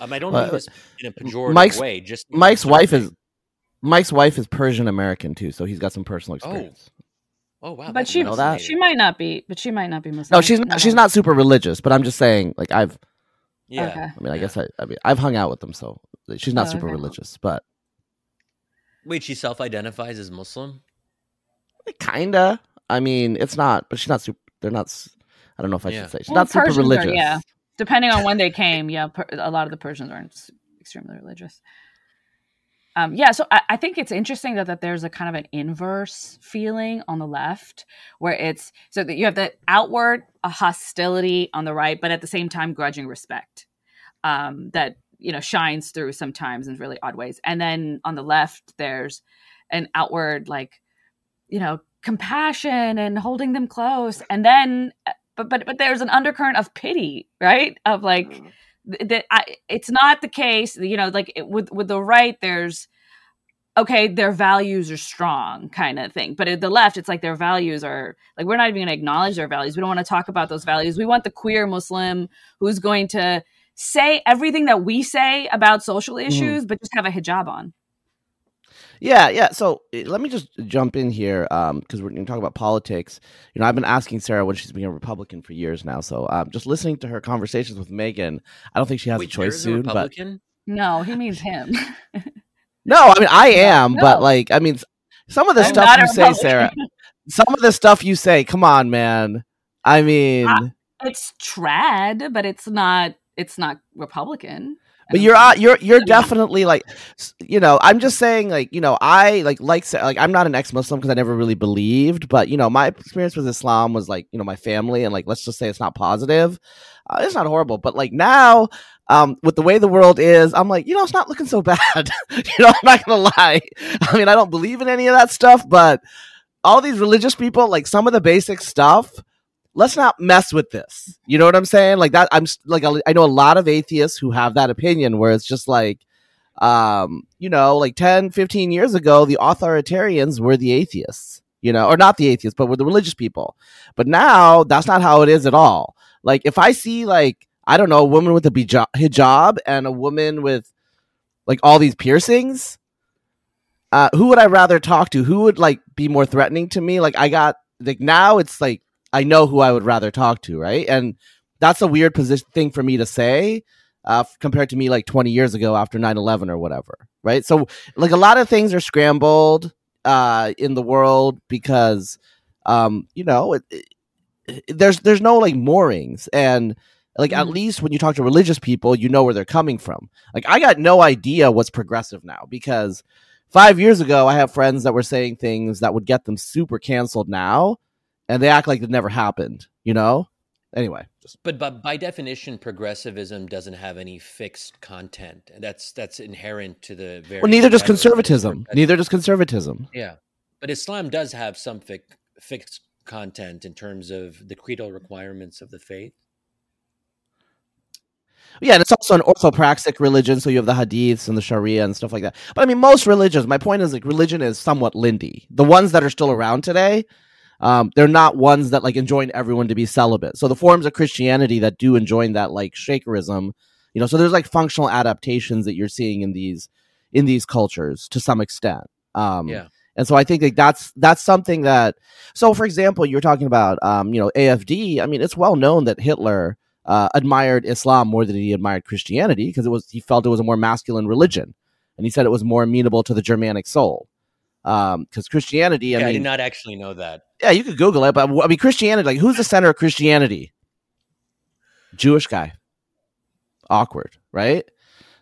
Um, I don't know this in a pejorative Mike's, way. Just Mike's wife is Mike's wife is Persian American too, so he's got some personal oh. experience. Oh, oh wow! But she she might not be, but she might not be Muslim. No, she's not, she's not super religious. But I'm just saying, like I've yeah. Okay. I mean, I guess I I mean I've hung out with them, so she's not oh, super okay. religious. But wait, she self-identifies as Muslim. Kinda. I mean, it's not, but she's not super. They're not. I don't know if I yeah. should say she's well, not super religious. Are, yeah, depending on when they came, yeah, per, a lot of the Persians aren't extremely religious. Um, yeah, so I, I, think it's interesting that, that there's a kind of an inverse feeling on the left, where it's so that you have the outward hostility on the right, but at the same time, grudging respect um, that you know shines through sometimes in really odd ways. And then on the left, there's an outward like you know compassion and holding them close, and then but but but there's an undercurrent of pity, right? Of like mm-hmm. That I, it's not the case, you know, like it, with with the right, there's okay, their values are strong kind of thing. But at the left, it's like their values are like we're not even going to acknowledge their values. We don't want to talk about those values. We want the queer Muslim who's going to say everything that we say about social mm-hmm. issues, mm. but just have a hijab on. Yeah, yeah. So eh, let me just jump in here because um, we're going to talk about politics. You know, I've been asking Sarah when she's been a Republican for years now. So um, just listening to her conversations with Megan, I don't think she has Wait, a choice soon. but no, he means him. no, I mean I am, no. but like I mean, some of the I'm stuff you say, Sarah. Some of the stuff you say, come on, man. I mean, uh, it's trad, but it's not. It's not Republican but you're you're you're definitely like you know i'm just saying like you know i like like like i'm not an ex-muslim because i never really believed but you know my experience with islam was like you know my family and like let's just say it's not positive. Uh, it's not horrible but like now um with the way the world is i'm like you know it's not looking so bad. You know i'm not gonna lie. I mean i don't believe in any of that stuff but all these religious people like some of the basic stuff let's not mess with this. You know what I'm saying? Like that. I'm like I know a lot of atheists who have that opinion where it's just like, um, you know, like 10, 15 years ago, the authoritarians were the atheists. You know, or not the atheists, but were the religious people. But now that's not how it is at all. Like if I see like I don't know a woman with a hijab and a woman with like all these piercings. Uh, who would I rather talk to? Who would like be more threatening to me? Like I got like now it's like I know who I would rather talk to, right? And that's a weird position thing for me to say uh, compared to me like 20 years ago after 9-11 or whatever, right? So like a lot of things are scrambled uh, in the world because, um, you know, it, it, there's there's no like moorings and like mm. at least when you talk to religious people you know where they're coming from like i got no idea what's progressive now because five years ago i have friends that were saying things that would get them super canceled now and they act like it never happened. You know. Anyway, just... but but by definition, progressivism doesn't have any fixed content. That's that's inherent to the very. Well, neither does conservatism. Neither does conservatism. Yeah, but Islam does have some fi- fixed content in terms of the creedal requirements of the faith. Yeah, and it's also an orthopraxic religion, so you have the hadiths and the Sharia and stuff like that. But I mean, most religions. My point is, like, religion is somewhat lindy. The ones that are still around today, um, they're not ones that like enjoin everyone to be celibate. So the forms of Christianity that do enjoin that, like Shakerism, you know, so there's like functional adaptations that you're seeing in these in these cultures to some extent. Um, yeah. And so I think like that's that's something that. So for example, you're talking about um, you know AFD. I mean, it's well known that Hitler uh, admired Islam more than he admired Christianity because it was he felt it was a more masculine religion, and he said it was more amenable to the Germanic soul because um, Christianity. I, yeah, mean, I did not actually know that. Yeah, you could Google it, but I mean, Christianity. Like, who's the center of Christianity? Jewish guy. Awkward, right?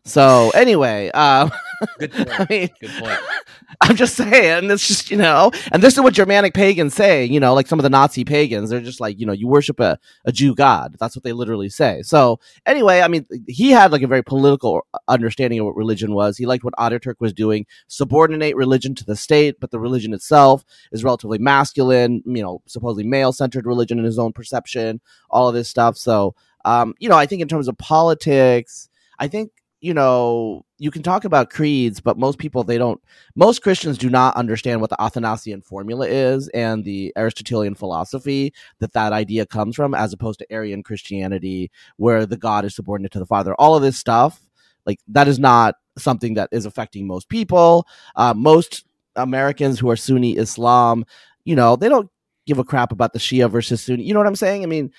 So anyway, um, good point. I mean, good point. I'm just saying, it's just you know, and this is what Germanic pagans say. You know, like some of the Nazi pagans, they're just like, you know, you worship a, a Jew god. That's what they literally say. So anyway, I mean, he had like a very political understanding of what religion was. He liked what Ataturk was doing, subordinate religion to the state, but the religion itself is relatively masculine. You know, supposedly male centered religion in his own perception. All of this stuff. So, um, you know, I think in terms of politics. I think you know, you can talk about creeds, but most people they don't. Most Christians do not understand what the Athanasian formula is and the Aristotelian philosophy that that idea comes from, as opposed to Arian Christianity, where the God is subordinate to the Father. All of this stuff, like that, is not something that is affecting most people. Uh, most Americans who are Sunni Islam, you know, they don't give a crap about the Shia versus Sunni. You know what I'm saying? I mean,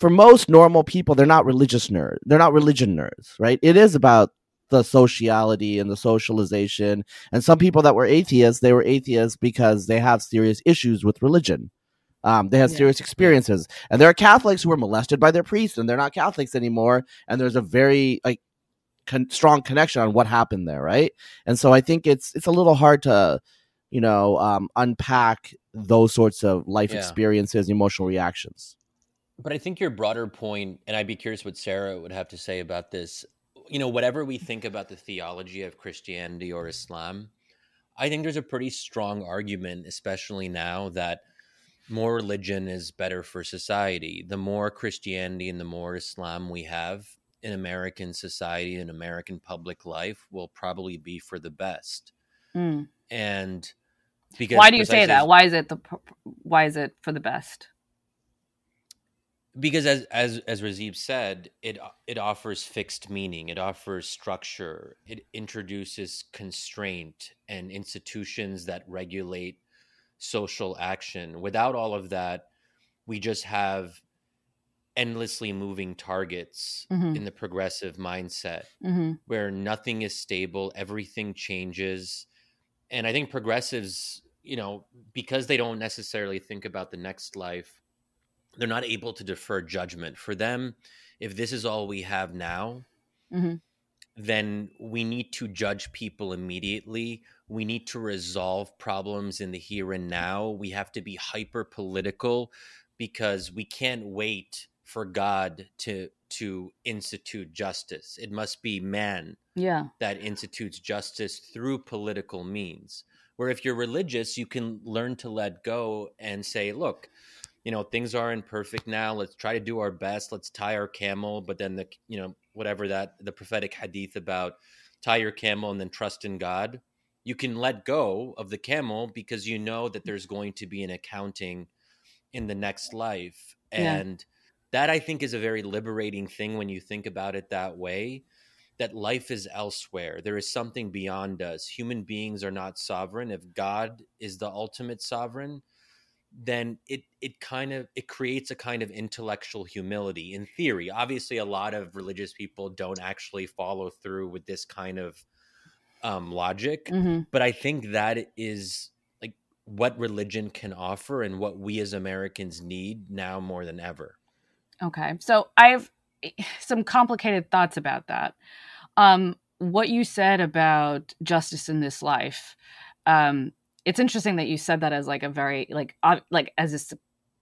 for most normal people, they're not religious nerds. They're not religion nerds, right? It is about the sociality and the socialization. And some people that were atheists, they were atheists because they have serious issues with religion. Um, they have yeah. serious experiences. And there are Catholics who were molested by their priests and they're not Catholics anymore. And there's a very like con- strong connection on what happened there, right? And so I think it's it's a little hard to, you know, um, unpack those sorts of life Yeah. experiences, emotional reactions. But I think your broader point, and I'd be curious what Sarah would have to say about this. You know, whatever we think about the theology of Christianity or Islam, I think there's a pretty strong argument, especially now, that more religion is better for society. The more Christianity and the more Islam we have in American society and American public life will probably be for the best. Mm. And because Why do you say that? Why is it the why is it for the best? Because as as as Razib said, it it offers fixed meaning, it offers structure, it introduces constraint and institutions that regulate social action. Without all of that, we just have endlessly moving targets Mhm. in the progressive mindset Mm-hmm. where nothing is stable, everything changes. And I think progressives, you know, because they don't necessarily think about the next life, they're not able to defer judgment. For them, if this is all we have now, Mhm. then we need to judge people immediately. We need to resolve problems in the here and now. We have to be hyper political because we can't wait for God to to institute justice. It must be man Yeah. that institutes justice through political means. Where if you're religious, you can learn to let go and say, look, you know, things aren't perfect now. Let's try to do our best. Let's tie our camel. But then the, you know, whatever that, the prophetic hadith about tie your camel and then trust in God, you can let go of the camel because you know that there's going to be an accounting in the next life. Yeah. And that I think is a very liberating thing when you think about it that way that life is elsewhere. There is something beyond us. Human beings are not sovereign. If God is the ultimate sovereign, then it it kind of it creates a kind of intellectual humility in theory. Obviously, a lot of religious people don't actually follow through with this kind of um, logic, Mm-hmm. but I think that is like what religion can offer and what we as Americans need now more than ever. Okay. So I have some complicated thoughts about that. Um, what you said about justice in this life, um, it's interesting that you said that as like a very like uh, like as this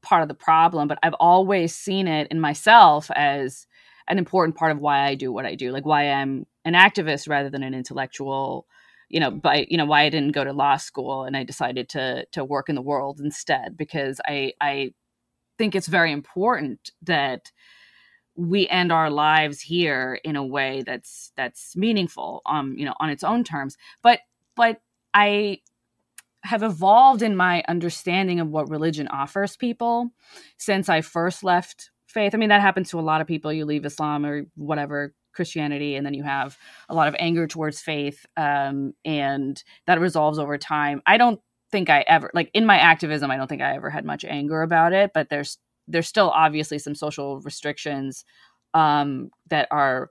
part of the problem, but I've always seen it in myself as an important part of why I do what I do, like why I'm an activist rather than an intellectual. You know, by you know why I didn't go to law school and I decided to to work in the world instead because I I think it's very important that we end our lives here in a way that's that's meaningful um you know on its own terms but but i have evolved in my understanding of what religion offers people since i first left faith. I mean that happens to a lot of people. You leave islam or whatever christianity and then you have a lot of anger towards faith um, and that resolves over time. I don't think I ever like in my activism I don't think I ever had much anger about it but there's there's still obviously some social restrictions um that are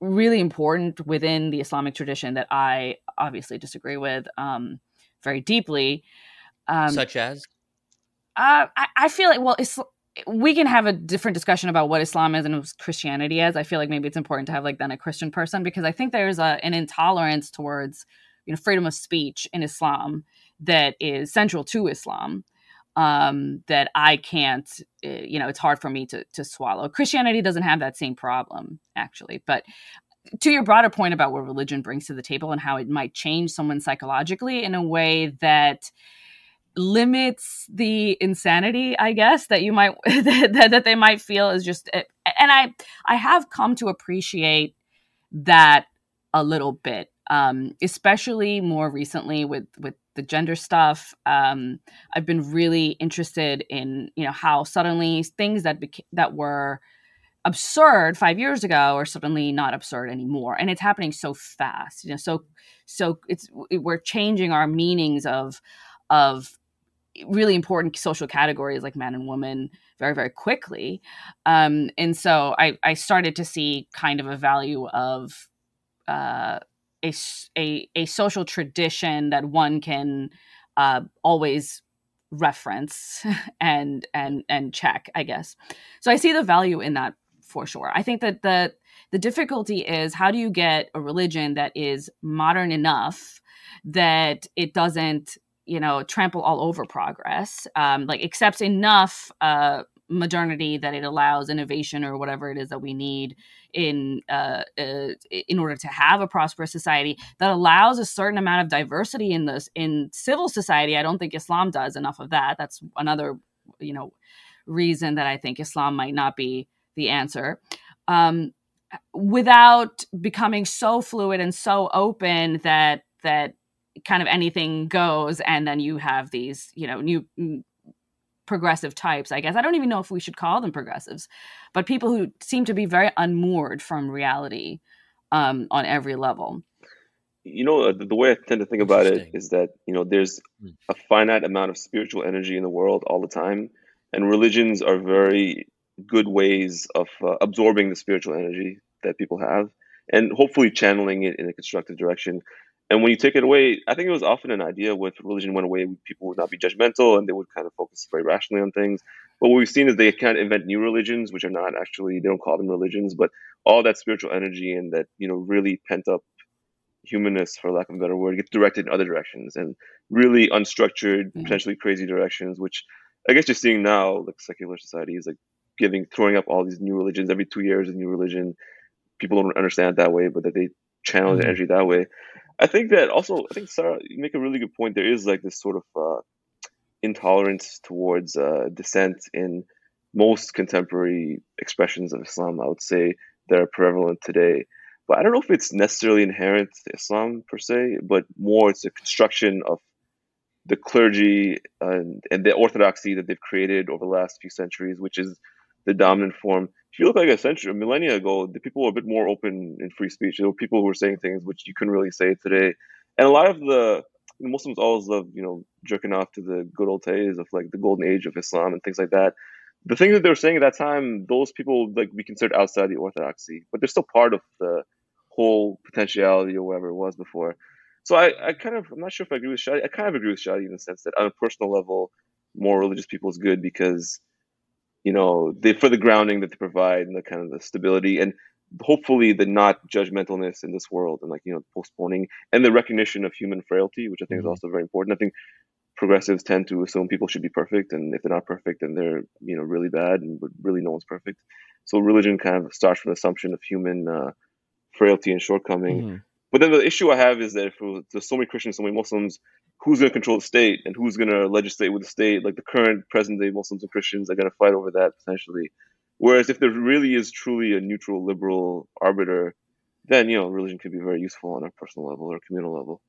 really important within the Islamic tradition that I obviously disagree with. Um very deeply um Such as uh, I, I feel like well it's we can have a different discussion about what Islam is and what Christianity is. I feel like maybe it's important to have like then a Christian person because I think there's a, an intolerance towards you know freedom of speech in Islam that is central to Islam um, that I can't uh, you know it's hard for me to to swallow. Christianity doesn't have that same problem actually, but to your broader point about what religion brings to the table and how it might change someone psychologically in a way that limits the insanity i guess that you might that, that they might feel is just and i i have come to appreciate that a little bit um especially more recently with with the gender stuff. Um i've been really interested in you know how suddenly things that beca- that were absurd five years ago are suddenly not absurd anymore. And it's happening so fast you know so so it's we're changing our meanings of of really important social categories like man and woman very very quickly. Um, and so I, I started to see kind of a value of uh, a, a, a social tradition that one can uh, always reference and and and check i guess. So i see the value in that for sure. I think that the the difficulty is how do you get a religion that is modern enough that it doesn't you know trample all over progress um, like accepts enough uh, modernity that it allows innovation or whatever it is that we need in uh, uh, in order to have a prosperous society that allows a certain amount of diversity in this in civil society i don't think islam does enough of that that's another you know reason that i think islam might not be the answer. Um, without becoming so fluid and so open that that kind of anything goes and then you have these you know new mm, progressive types i guess. I don't even know if we should call them progressives but people who seem to be very unmoored from reality um, on every level. You know the, the way i tend to think about it is that you know there's hmm. a finite amount of spiritual energy in the world all the time and religions are very good ways of uh, absorbing the spiritual energy that people have and hopefully channeling it in a constructive direction and when you take it away, I think it was often an idea with religion went away, people would not be judgmental and they would kind of focus very rationally on things. But what we've seen is they kind of invent new religions, which are not actually, they don't call them religions, but all that spiritual energy and that, you know, really pent up humanness, for lack of a better word, gets directed in other directions and really unstructured, mm-hmm. potentially crazy directions, which I guess you're seeing now, like secular society is like giving, throwing up all these new religions every two years, a new religion. People don't understand it that way, but that they channel mm-hmm. the energy that way. I think that also, I think Sarah, you make a really good point. There is like this sort of uh, intolerance towards uh, dissent in most contemporary expressions of Islam. I would say that are prevalent today, but I don't know if it's necessarily inherent to Islam per se, but more it's a construction of the clergy and, and the orthodoxy that they've created over the last few centuries, which is the dominant form if you look like a century, a millennia ago, the people were a bit more open in free speech. There were people who were saying things which you couldn't really say today. And a lot of the Muslims always love, you know, jerking off to the good old days of like the golden age of Islam and things like that. The things that they were saying at that time, those people like be considered outside the orthodoxy, but they're still part of the whole potentiality or whatever it was before. So I, I kind of, I'm not sure if I agree with Shadi. I kind of agree with Shadi in the sense that on a personal level, more religious people is good because you know, they, for the grounding that they provide and the kind of the stability and hopefully the not judgmentalness in this world and like, you know, postponing and the recognition of human frailty, which I think mm-hmm. is also very important. I think progressives tend to assume people should be perfect. And if they're not perfect, then they're, you know, really bad and really no one's perfect. So religion kind of starts from the assumption of human uh, frailty and shortcoming. Mm-hmm. But then the issue I have is that if there's so many Christians, so many Muslims, who's going to control the state and who's going to legislate with the state. Like the current present day Muslims and Christians are going to fight over that potentially. Whereas if there really is truly a neutral liberal arbiter, then you know religion could be very useful on a personal level or communal level.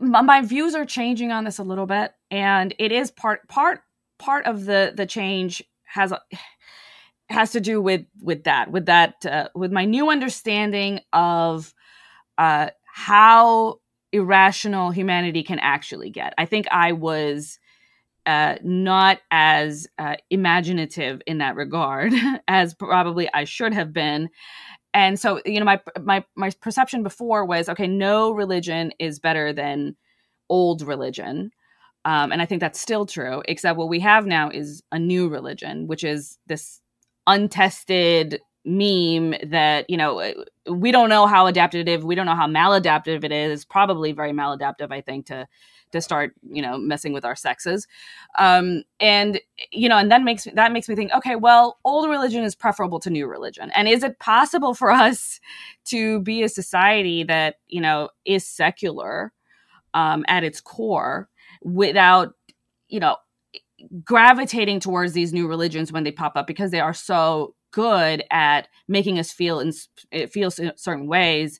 My views are changing on this a little bit, and it is part part part of the the change has has to do with with that with that uh, with my new understanding of uh, how irrational humanity can actually get. I think I was uh, not as uh, imaginative in that regard as probably I should have been. And so, you know, my my my perception before was okay, no religion is better than old religion. Um, and I think that's still true, except what we have now is a new religion, which is this untested meme that you know we don't know how adaptive we don't know how maladaptive it is. Probably very maladaptive i think to to start you know messing with our sexes. Um and you know and that makes that makes me think okay well old religion is preferable to new religion. And is it possible for us to be a society that you know is secular um at its core without you know gravitating towards these new religions when they pop up because they are so good at making us feel in it feels in certain ways.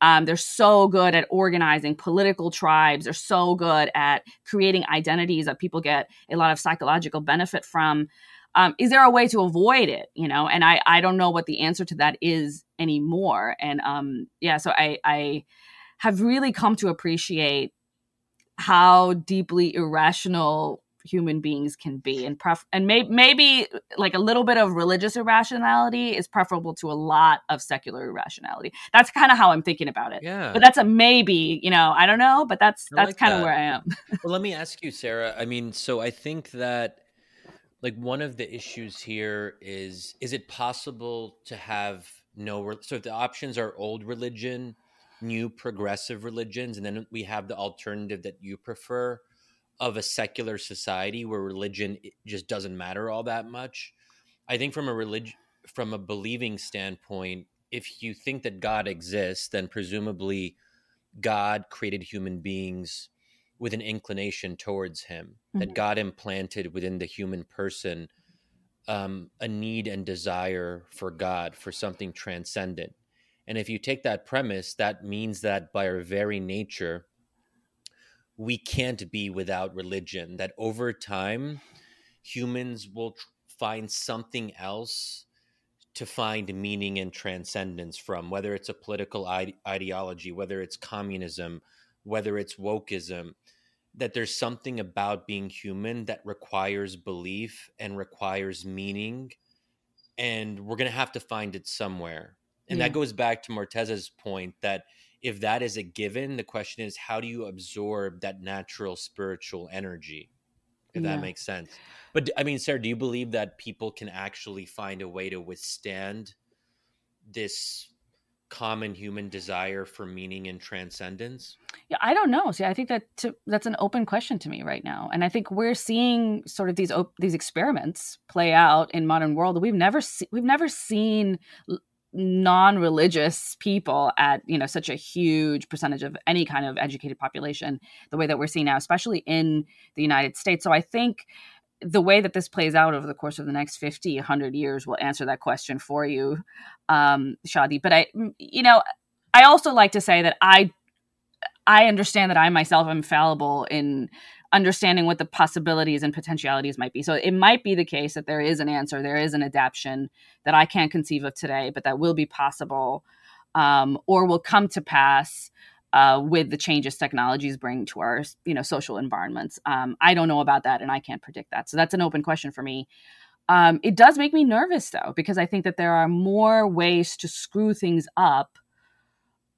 Um, they're so good at organizing political tribes. They're so good at creating identities that people get a lot of psychological benefit from. Um, is there a way to avoid it? You know, and I I don't know what the answer to that is anymore. And um, yeah, so I I have really come to appreciate how deeply irrational human beings can be and pref- and may- maybe like a little bit of religious irrationality is preferable to a lot of secular irrationality. That's kind of how i'm thinking about it. Yeah. But that's a maybe you know i don't know but that's that's like kind of where i am. Well let me ask you sarah i mean so i think that like one of the issues here is is it possible to have no re- so if the options are old religion new progressive religions and then we have the alternative that you prefer of a secular society where religion just doesn't matter all that much i think from a religion from a believing standpoint if you think that god exists then presumably god created human beings with an inclination towards him mm-hmm. that god implanted within the human person um, a need and desire for god for something transcendent and if you take that premise, that means that by our very nature, we can't be without religion, that over time, humans will tr- find something else to find meaning and transcendence from, whether it's a political ide- ideology, whether it's communism, whether it's wokeism, that there's something about being human that requires belief and requires meaning. And we're going to have to find it somewhere. And yeah. that goes back to Murtaza's point that if that is a given, the question is how do you absorb that natural spiritual energy? If yeah. that makes sense. But I mean, Sarah, do you believe that people can actually find a way to withstand this common human desire for meaning and transcendence? Yeah, I don't know. See, I think that to, that's an open question to me right now, and I think we're seeing sort of these op- these experiments play out in modern world. We've never se- we've never seen non-religious people at you know such a huge percentage of any kind of educated population the way that we're seeing now especially in the united states. So i think the way that this plays out over the course of the next 50 100 years will answer that question for you um shadi. But i you know i also like to say that i i understand that i myself am fallible in understanding what the possibilities and potentialities might be. So it might be the case that there is an answer, there is an adaptation that I can't conceive of today, but that will be possible um, or will come to pass uh, with the changes technologies bring to our you know social environments. Um, I don't know about that, and I can't predict that. So that's an open question for me. Um, it does make me nervous though, because I think that there are more ways to screw things up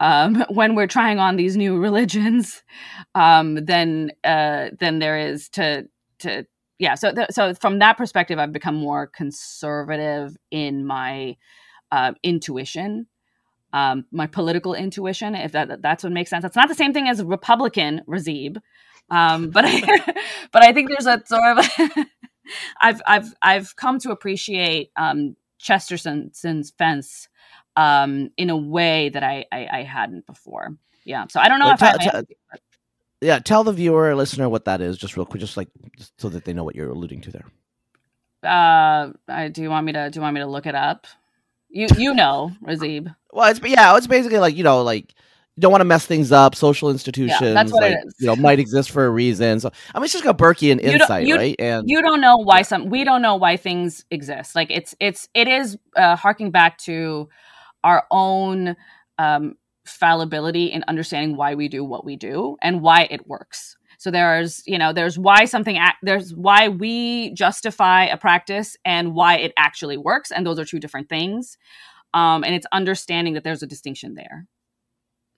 um, when we're trying on these new religions um, than uh, than there is to to yeah. So th- so from that perspective, I've become more conservative in my uh, intuition. Um, my political intuition, if that that's what makes sense. It's not the same thing as Republican Razib, um, but I, but I think there's a sort of I've I've I've come to appreciate um, Chesterton's fence um, in a way that I, I, I hadn't before. Yeah. So I don't know well, if t- I. T- yeah, tell the viewer or listener what that is, just real quick, just like just so that they know what you're alluding to there. Uh, I, do you want me to? Do you want me to look it up? You you know, Razib. well, it's yeah, it's basically like you know, like you don't want to mess things up. Social institutions, yeah, that's what like, it is. You know, might exist for a reason. So I mean, it's just a Burkean insight, you, right? And you don't know why some. We don't know why things exist. Like it's it's it is uh, harking back to our own um, fallibility in understanding why we do what we do and why it works. So there's, you know, there's why something act, there's why we justify a practice and why it actually works, and those are two different things. Um, and it's understanding that there's a distinction there.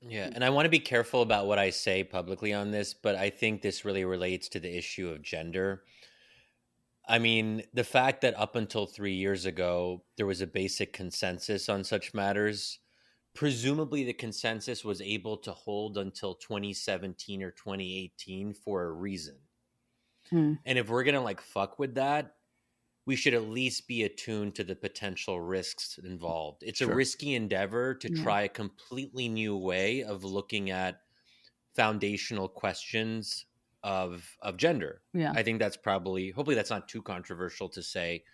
Yeah, and I want to be careful about what I say publicly on this, but I think this really relates to the issue of gender. I mean, the fact that up until three years ago, there was a basic consensus on such matters, presumably the consensus was able to hold until 2017 or 2018 for a reason. Hmm. And if we're going to like fuck with that, we should at least be attuned to the potential risks involved. It's sure. a risky endeavor to yeah. try a completely new way of looking at foundational questions of of gender. Yeah. I think that's probably hopefully that's not too controversial to say.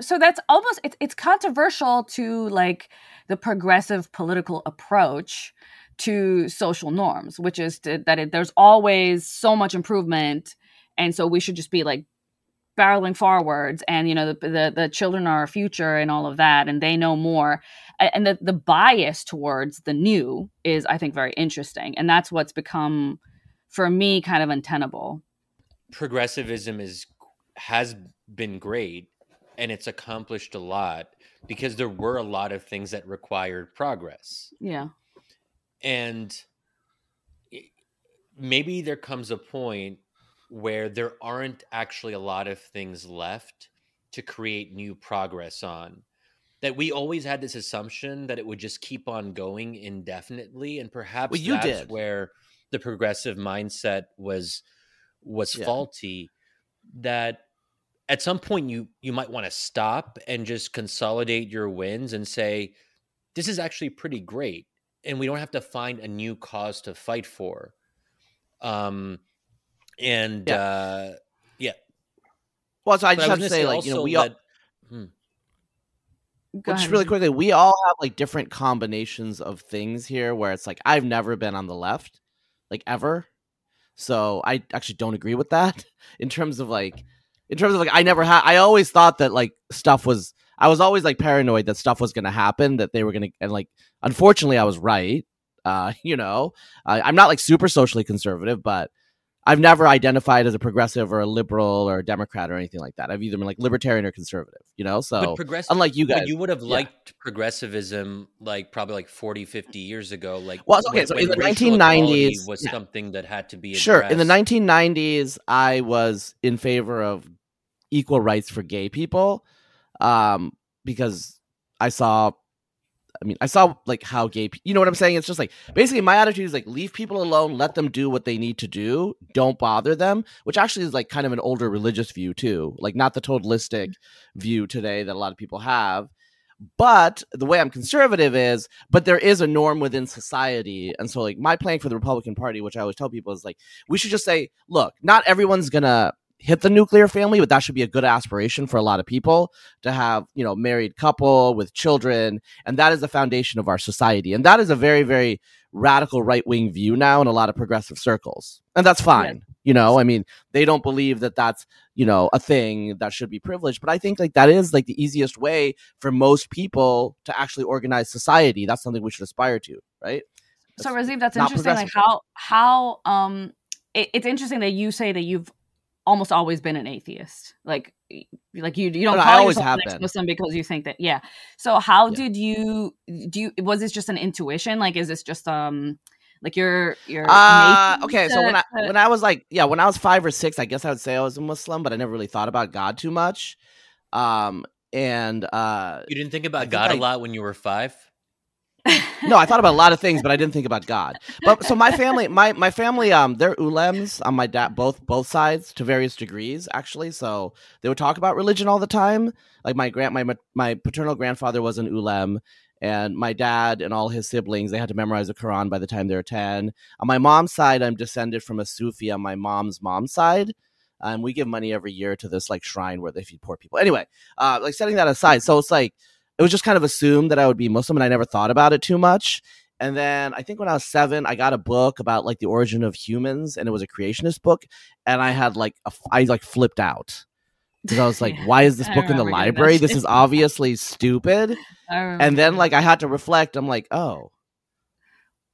So that's almost it's it's controversial to like the progressive political approach to social norms, which is to, that it, there's always so much improvement, and so we should just be like barreling forwards and you know the, the, the children are our future and all of that and they know more and the the bias towards the new is i think very interesting and that's what's become for me kind of untenable. Progressivism is has been great and it's accomplished a lot because there were a lot of things that required progress. Yeah. And maybe there comes a point where there aren't actually a lot of things left to create new progress on. That we always had this assumption that it would just keep on going indefinitely, and perhaps Well, you that's did. where the progressive mindset was was Yeah. faulty. That at some point you you might want to stop and just consolidate your wins and say, this is actually pretty great, and we don't have to find a new cause to fight for. Um, and Yeah. uh, Well, so I but just was have to gonna say, like, you know, also we all, Hmm. Go well, just ahead. really quickly, we all have like different combinations of things here where it's like, I've never been on the left, like ever. So I actually don't agree with that in terms of like, in terms of like, I never had, I always thought that like stuff was, I was always like paranoid that stuff was going to happen, that they were going to, and like, unfortunately, I was right. Uh, you know, I, I'm not like super socially conservative, but I've never identified as a progressive or a liberal or a Democrat or anything like that. I've either been like libertarian or conservative, you know? So unlike you guys. you would have yeah. liked progressivism like probably like 40, 50 years ago. Like, Well, okay, when- so in the 1990s was yeah. something that had to be Sure. In the 1990s, I was in favor of equal rights for gay people um, because I saw, I mean, I saw like how gay, you know what I'm saying? It's just like basically my attitude is like leave people alone, let them do what they need to do, don't bother them, which actually is like kind of an older religious view too, like not the totalistic mm-hmm. view today that a lot of people have. But the way I'm conservative is, but there is a norm within society. And so, like, my plan for the Republican Party, which I always tell people, is like, we should just say, look, not everyone's gonna hit the nuclear family, but that should be a good aspiration for a lot of people to have, you know, married couple with children, and that is the foundation of our society. And that is a very, very radical right wing view now in a lot of progressive circles, and that's fine. You know, I mean, they don't believe that that's you know a thing that should be privileged, but I think like that is like the easiest way for most people to actually organize society. That's something we should aspire to, right? So Razib, that's interesting. Like how how um it, it's interesting that you say that you've almost always been an atheist. Like like you you don't No, no, I call always yourself have an been. ex-Muslim because you think that yeah. So how Yeah. did you do you was this just an intuition? Like is this just um like your your Uh, innate okay, so when I to- when I was like yeah, when I was five or six, I guess I would say I was a Muslim, but I never really thought about God too much. Um, and uh, You didn't think I about think God a I- lot when you were five? No, I thought about a lot of things, but I didn't think about God. But so my family, my my family, um, they're ulems on my dad, both both sides to various degrees, actually. So they would talk about religion all the time. Like my grand, my my paternal grandfather was an ulem, and my dad and all his siblings, they had to memorize the Quran by the time they were ten. On my mom's side, I'm descended from a Sufi on my mom's mom's side. And we give money every year to this like shrine where they feed poor people. Anyway, uh, like setting that aside, so it's like it was just kind of assumed that I would be Muslim, and I never thought about it too much. And then I think when I was seven, I got a book about like the origin of humans, and it was a creationist book, and I had like a, I like flipped out because I was like, "Why is this book in the remember getting that library? This is obviously stupid." And then like I had to reflect. I'm like, "Oh,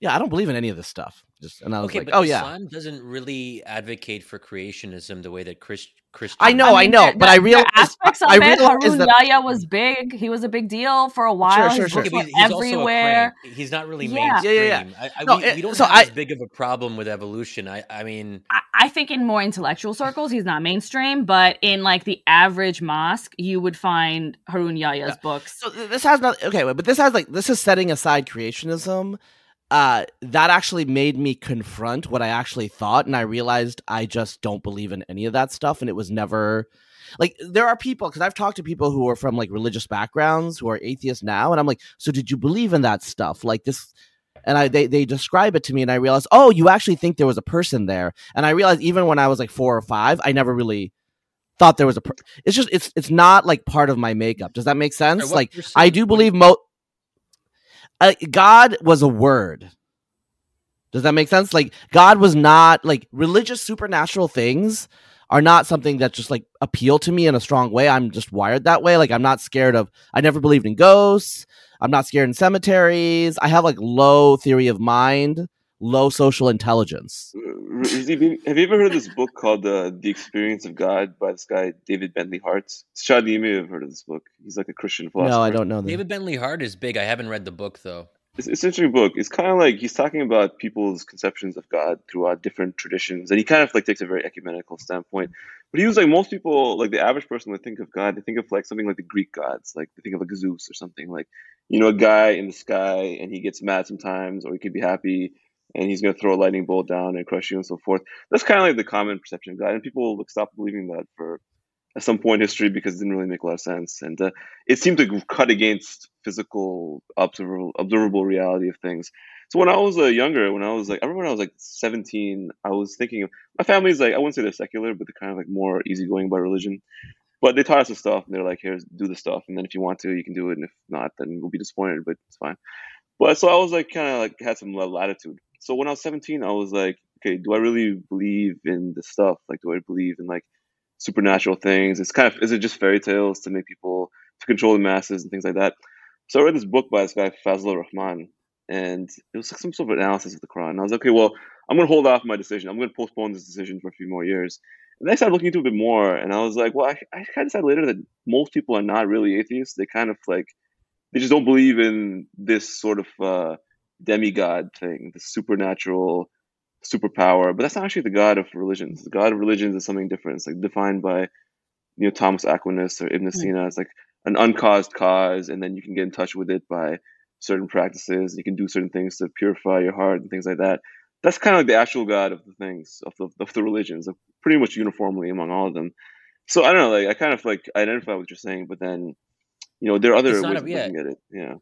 yeah, I don't believe in any of this stuff." Just and I was Okay, like, but "Oh yeah." Islam doesn't really advocate for creationism the way that Chris, Christians. I know, I mean, know, there- but I there- there aspects of I it. realized Harun that- Yahya was big. He was a big deal for a while. sure, His sure. books Okay, he's, he's everywhere. also a crank. He's not really Yeah. mainstream. Yeah, yeah, I, I, No, we, it- we eh, don't so have I- as big of a problem with evolution. I, I mean, I, I think in more intellectual circles, he's not mainstream, but in like the average mosque, you would find Harun Yahya's books. So this has not okay, but this has like this is setting aside creationism. Uh, that actually made me confront what I actually thought, and I realized I just don't believe in any of that stuff, and it was never like there are people because I've talked to people who are from like religious backgrounds who are atheists now, and I'm like, so did you believe in that stuff? Like this. And I they, they describe it to me and I realized, oh, you actually think there was a person there. And I realized even when I was like four or five, I never really thought there was a per- it's just it's it's not like part of my makeup. Does that make sense? like I do believe mo uh, God was a word. Does that make sense? Like God was not like religious supernatural things are not something that just like appeal to me in a strong way. I'm just wired that way. Like I'm not scared of I never believed in ghosts. I'm not scared in cemeteries. I have like low theory of mind, low social intelligence. Have you ever heard of this book called uh, "The Experience of God" by this guy David Bentley Hart? Shadi, you may have heard of this book. He's like a Christian philosopher. No, I don't know that. David Bentley Hart is big. I haven't read the book though. it's, it's an interesting book. It's kind of like he's talking about people's conceptions of God throughout different traditions, and he kind of like takes a very ecumenical standpoint. But he was like most people, like the average person would think of God, they think of like something like the Greek gods, like they think of like Zeus or something like you know a guy in the sky and he gets mad sometimes, or he could be happy and he's going to throw a lightning bolt down and crush you and so forth. That's kind of like the common perception of God, and people like stop believing that for at some point in history because it didn't really make a lot of sense, and uh, it seemed to cut against physical observable observable reality of things. So when I was uh, younger, when I was like, I remember when I was like 17, I was thinking my family's like, I wouldn't say they're secular, but they're kind of like more easygoing about religion. But they taught us the stuff, and they're like, "Here's do the stuff, and then if you want to, you can do it, and if not, then we'll be disappointed, but it's fine." But so I was like, kind of like had some latitude. So when I was 17, I was like, okay, do I really believe in this stuff? Like, do I believe in like supernatural things? It's kind of is it just fairy tales to make people to control the masses and things like that? So I read this book by this guy Fazlur Rahman, and it was like some sort of analysis of the Quran. And I was like, okay, well, I'm going to hold off my decision. I'm going to postpone this decision for a few more years. And then I started looking into it a bit more, and I was like, well, I, I kind of decided later that most people are not really atheists. They kind of like, they just don't believe in this sort of uh, demigod thing, the supernatural superpower. But that's not actually the god of religions. The god of religions is something different. It's like defined by, you know, Thomas Aquinas or Ibn Sina. It's like an uncaused cause, and then you can get in touch with it by certain practices. You can do certain things to purify your heart and things like that that's kind of like the actual god of the things of the of the religions, pretty much uniformly among all of them. So I don't know, like I kind of like identify what you're saying, but then you know there are other ways a, of yeah. looking at it. Yeah,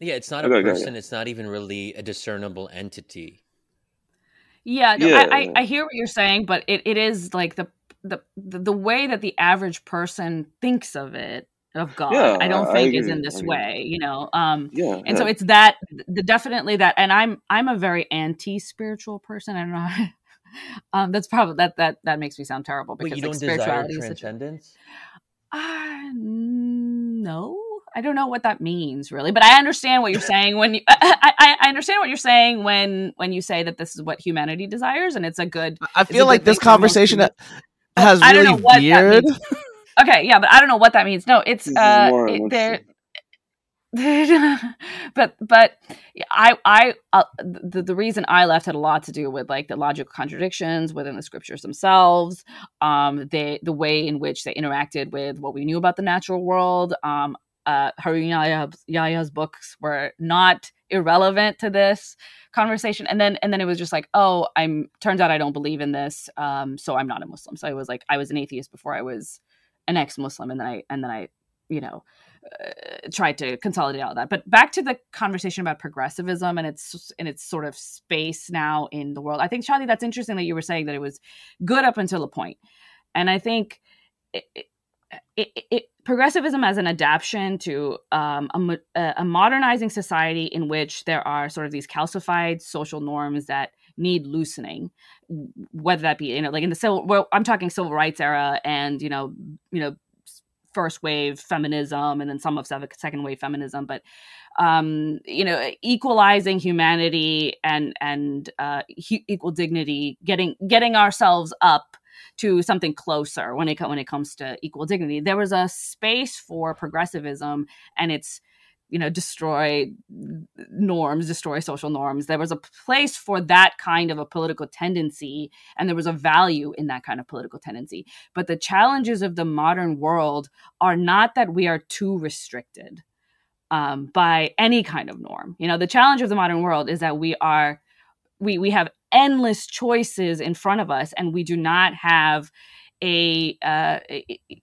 yeah, it's not a okay, person. Okay. It's not even really a discernible entity. Yeah, no, yeah. I, I, I hear what you're saying, but it, it is like the the the way that the average person thinks of it of God. Yeah, I don't think I is in this way, you know. Um yeah, and yeah. so it's that the definitely that and I'm I'm a very anti-spiritual person. I don't know. um that's probably that that that makes me sound terrible because Wait, you like, don't desire transcendence? uh no. I don't know what that means really, but I understand what you're saying when you. I, I, I, understand what you're saying when when you say that this is what humanity desires, and it's a good. I feel like this conversation has really weird. I don't know what that means. Okay, yeah, but I don't know what that means. No, it's uh, it, there. but but I I uh, the the reason I left had a lot to do with like the logical contradictions within the scriptures themselves, um, the the way in which they interacted with what we knew about the natural world. Um, uh, Harun Yahya's books were not irrelevant to this conversation, and then and then it was just like, oh, I'm turns out I don't believe in this, um, so I'm not a Muslim. So I was like, I was an atheist before I was an ex-Muslim, and then I and then I, you know, uh, tried to consolidate all that. But back to the conversation about progressivism and its and its sort of space now in the world. I think Shadi, that's interesting that you were saying that it was good up until a point, and I think. It, it, it, it, progressivism as an adaptation to um, a, a, modernizing society in which there are sort of these calcified social norms that need loosening whether that be you know like in the civil well i'm talking civil rights era and you know you know first wave feminism and then some of second wave feminism but um you know equalizing humanity and and uh equal dignity getting getting ourselves up to something closer when it when it comes to equal dignity. There was a space for progressivism and it's you know destroy norms destroy social norms. There was a place for that kind of a political tendency and there was a value in that kind of political tendency. But the challenges of the modern world are not that we are too restricted um, by any kind of norm. You know the challenge of the modern world is that we are we we have endless choices in front of us and we do not have a uh,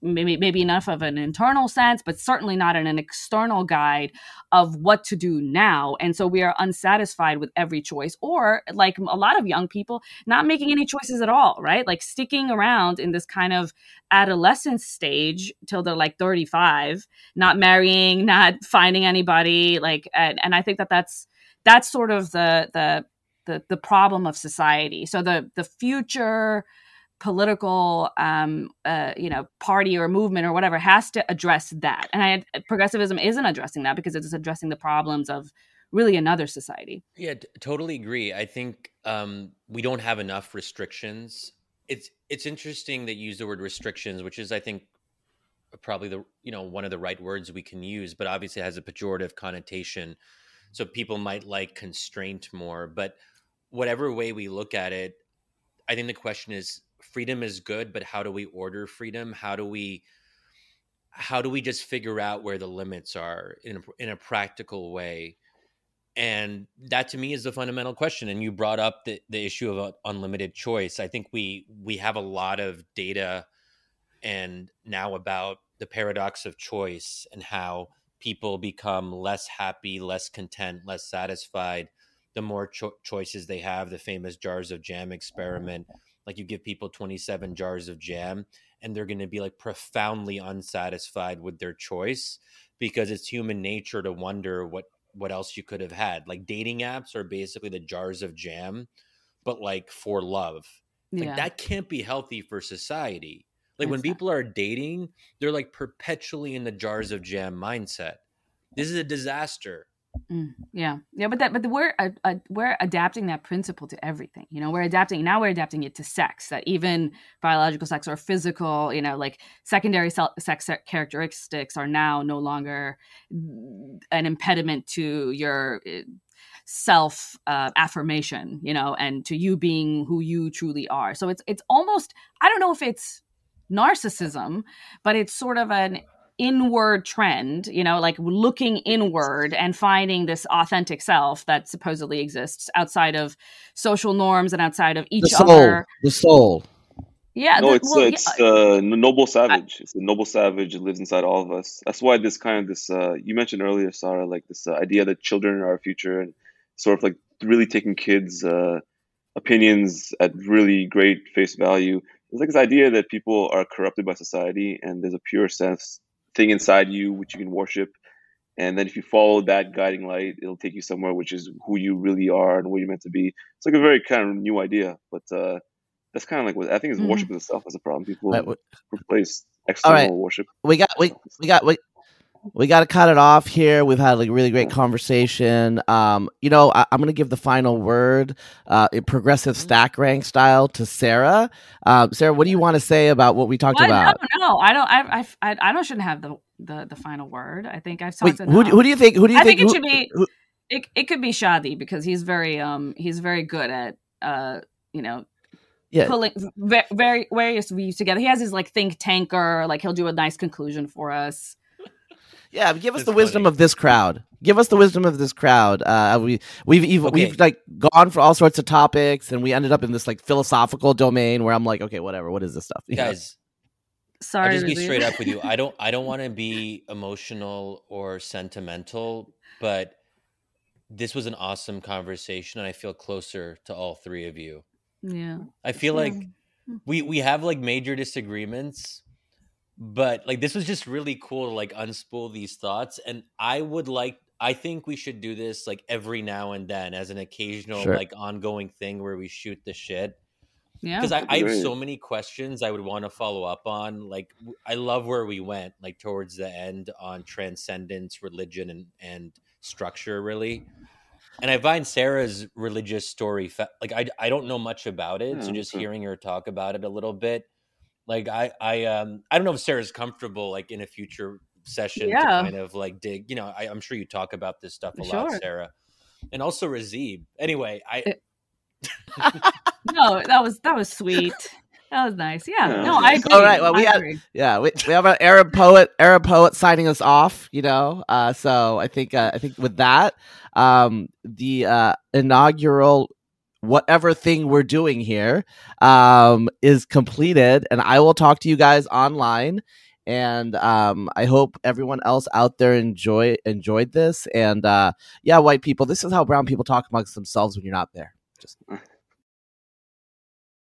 maybe maybe enough of an internal sense, but certainly not in an external guide of what to do now. And so we are unsatisfied with every choice, or like a lot of young people, not making any choices at all, right? Like sticking around in this kind of adolescence stage till they're like 35, not marrying, not finding anybody, like, and, and I think that that's that's sort of the the the, the problem of society. So the the future political um uh you know party or movement or whatever has to address that. And i progressivism isn't addressing that because it's addressing the problems of really another society. Yeah t- totally agree. I think um we don't have enough restrictions. It's it's interesting that you use the word restrictions which is i think probably the you know one of the right words we can use but obviously has a pejorative connotation. So people might like constraint more but whatever way we look at it i think the question is freedom is good but how do we order freedom? How do we how do we just figure out where the limits are in a, in a practical way? And that to me is the fundamental question and you brought up the, the issue of uh, unlimited choice. I think we we have a lot of data and now about the paradox of choice and how people become less happy less content less satisfied the more cho- choices they have the famous jars of jam experiment mm-hmm. like you give people 27 jars of jam and they're going to be like profoundly unsatisfied with their choice because it's human nature to wonder what what else you could have had. Like dating apps are basically the jars of jam, but like for love. Like yeah. that can't be healthy for society. Like when people are dating, they're like perpetually in the jars of jam mindset. This is a disaster. Mm, yeah, yeah, but that, but we're uh, uh, we're adapting that principle to everything. You know, we're adapting now. We're adapting it to sex. That even biological sex or physical, you know, like secondary sex characteristics are now no longer an impediment to your uh, self uh, affirmation. You know, and to you being who you truly are. So it's it's almost I don't know if it's narcissism, but it's sort of an inward trend, you know, like looking inward and finding this authentic self that supposedly exists outside of social norms and outside of each the soul, other. the soul. Yeah, No, the- it's well, uh, yeah, it's uh, noble savage. it's the noble savage that lives inside all of us. That's why this kind of this uh, you mentioned earlier, Sarah, like this uh, idea that children are our future, and sort of like really taking kids' uh, opinions at really great face value. It's like this idea that people are corrupted by society, and there's a pure sense thing inside you which you can worship, and then if you follow that guiding light, it'll take you somewhere which is who you really are and what you're meant to be. It's like a very kind of new idea, but uh, that's kind of like what I think is Mhm. worship itself as a problem. People Right, replace external right. worship. we got we we got we we got to cut it off here. We've had like a really great conversation. Um, you know, I, I'm gonna give the final word, uh, in progressive stack rank style to Sarah. Um, Sarah, what do you want to say about what we talked what? about? No, no, I don't. I, I, I, don't shouldn't have the, the the final word. I think I've Wait, talked who, do- who do you think? Who do you I think? think it who- should be- who- it, it could be Shadi because he's very um he's very good at uh you know Yeah. pulling very various views together. He has his like think tanker, like he'll do a nice conclusion for us. Yeah, give us That's the wisdom funny. of this crowd. Give us the wisdom of this crowd. Uh, we we've even, Okay. we've like gone for all sorts of topics, and we ended up in this like philosophical domain where I'm like, okay, whatever. What is this stuff? You know? Guys, Sorry, I'll just be Lizzie. straight up with you. I don't I don't want to be emotional or sentimental, but this was an awesome conversation and I feel closer to all three of you. Yeah, I feel Yeah. like we we have like major disagreements, but like this was just really cool to like unspool these thoughts and I would like I think we should do this like every now and then as an occasional Sure. like ongoing thing where we shoot the shit yeah. because I, I have so many questions I would want to follow up on. Like, i love where we went, like towards the end on transcendence, religion, and and structure, really. And I find Sarah's religious story, fa- like I, I don't know much about it, so hmm, just sure. hearing her talk about it a little bit, like I, I, um, I don't know if Sarah's comfortable, like in a future session, Yeah. to kind of like dig. You know, I, I'm sure you talk about this stuff a lot, Sarah, and also Razib. Anyway, I, no, that was that was sweet. That was nice. Yeah. Yeah. No, I agree. All right, well, we have. Yeah, we, we have an Arab poet, Arab poet signing us off. You know, uh, so I think uh, I think with that, um, the uh, inaugural whatever thing we're doing here um, is completed, and I will talk to you guys online. And um, I hope everyone else out there enjoy enjoyed this. And uh, yeah, white people, this is how brown people talk amongst themselves when you're not there. Just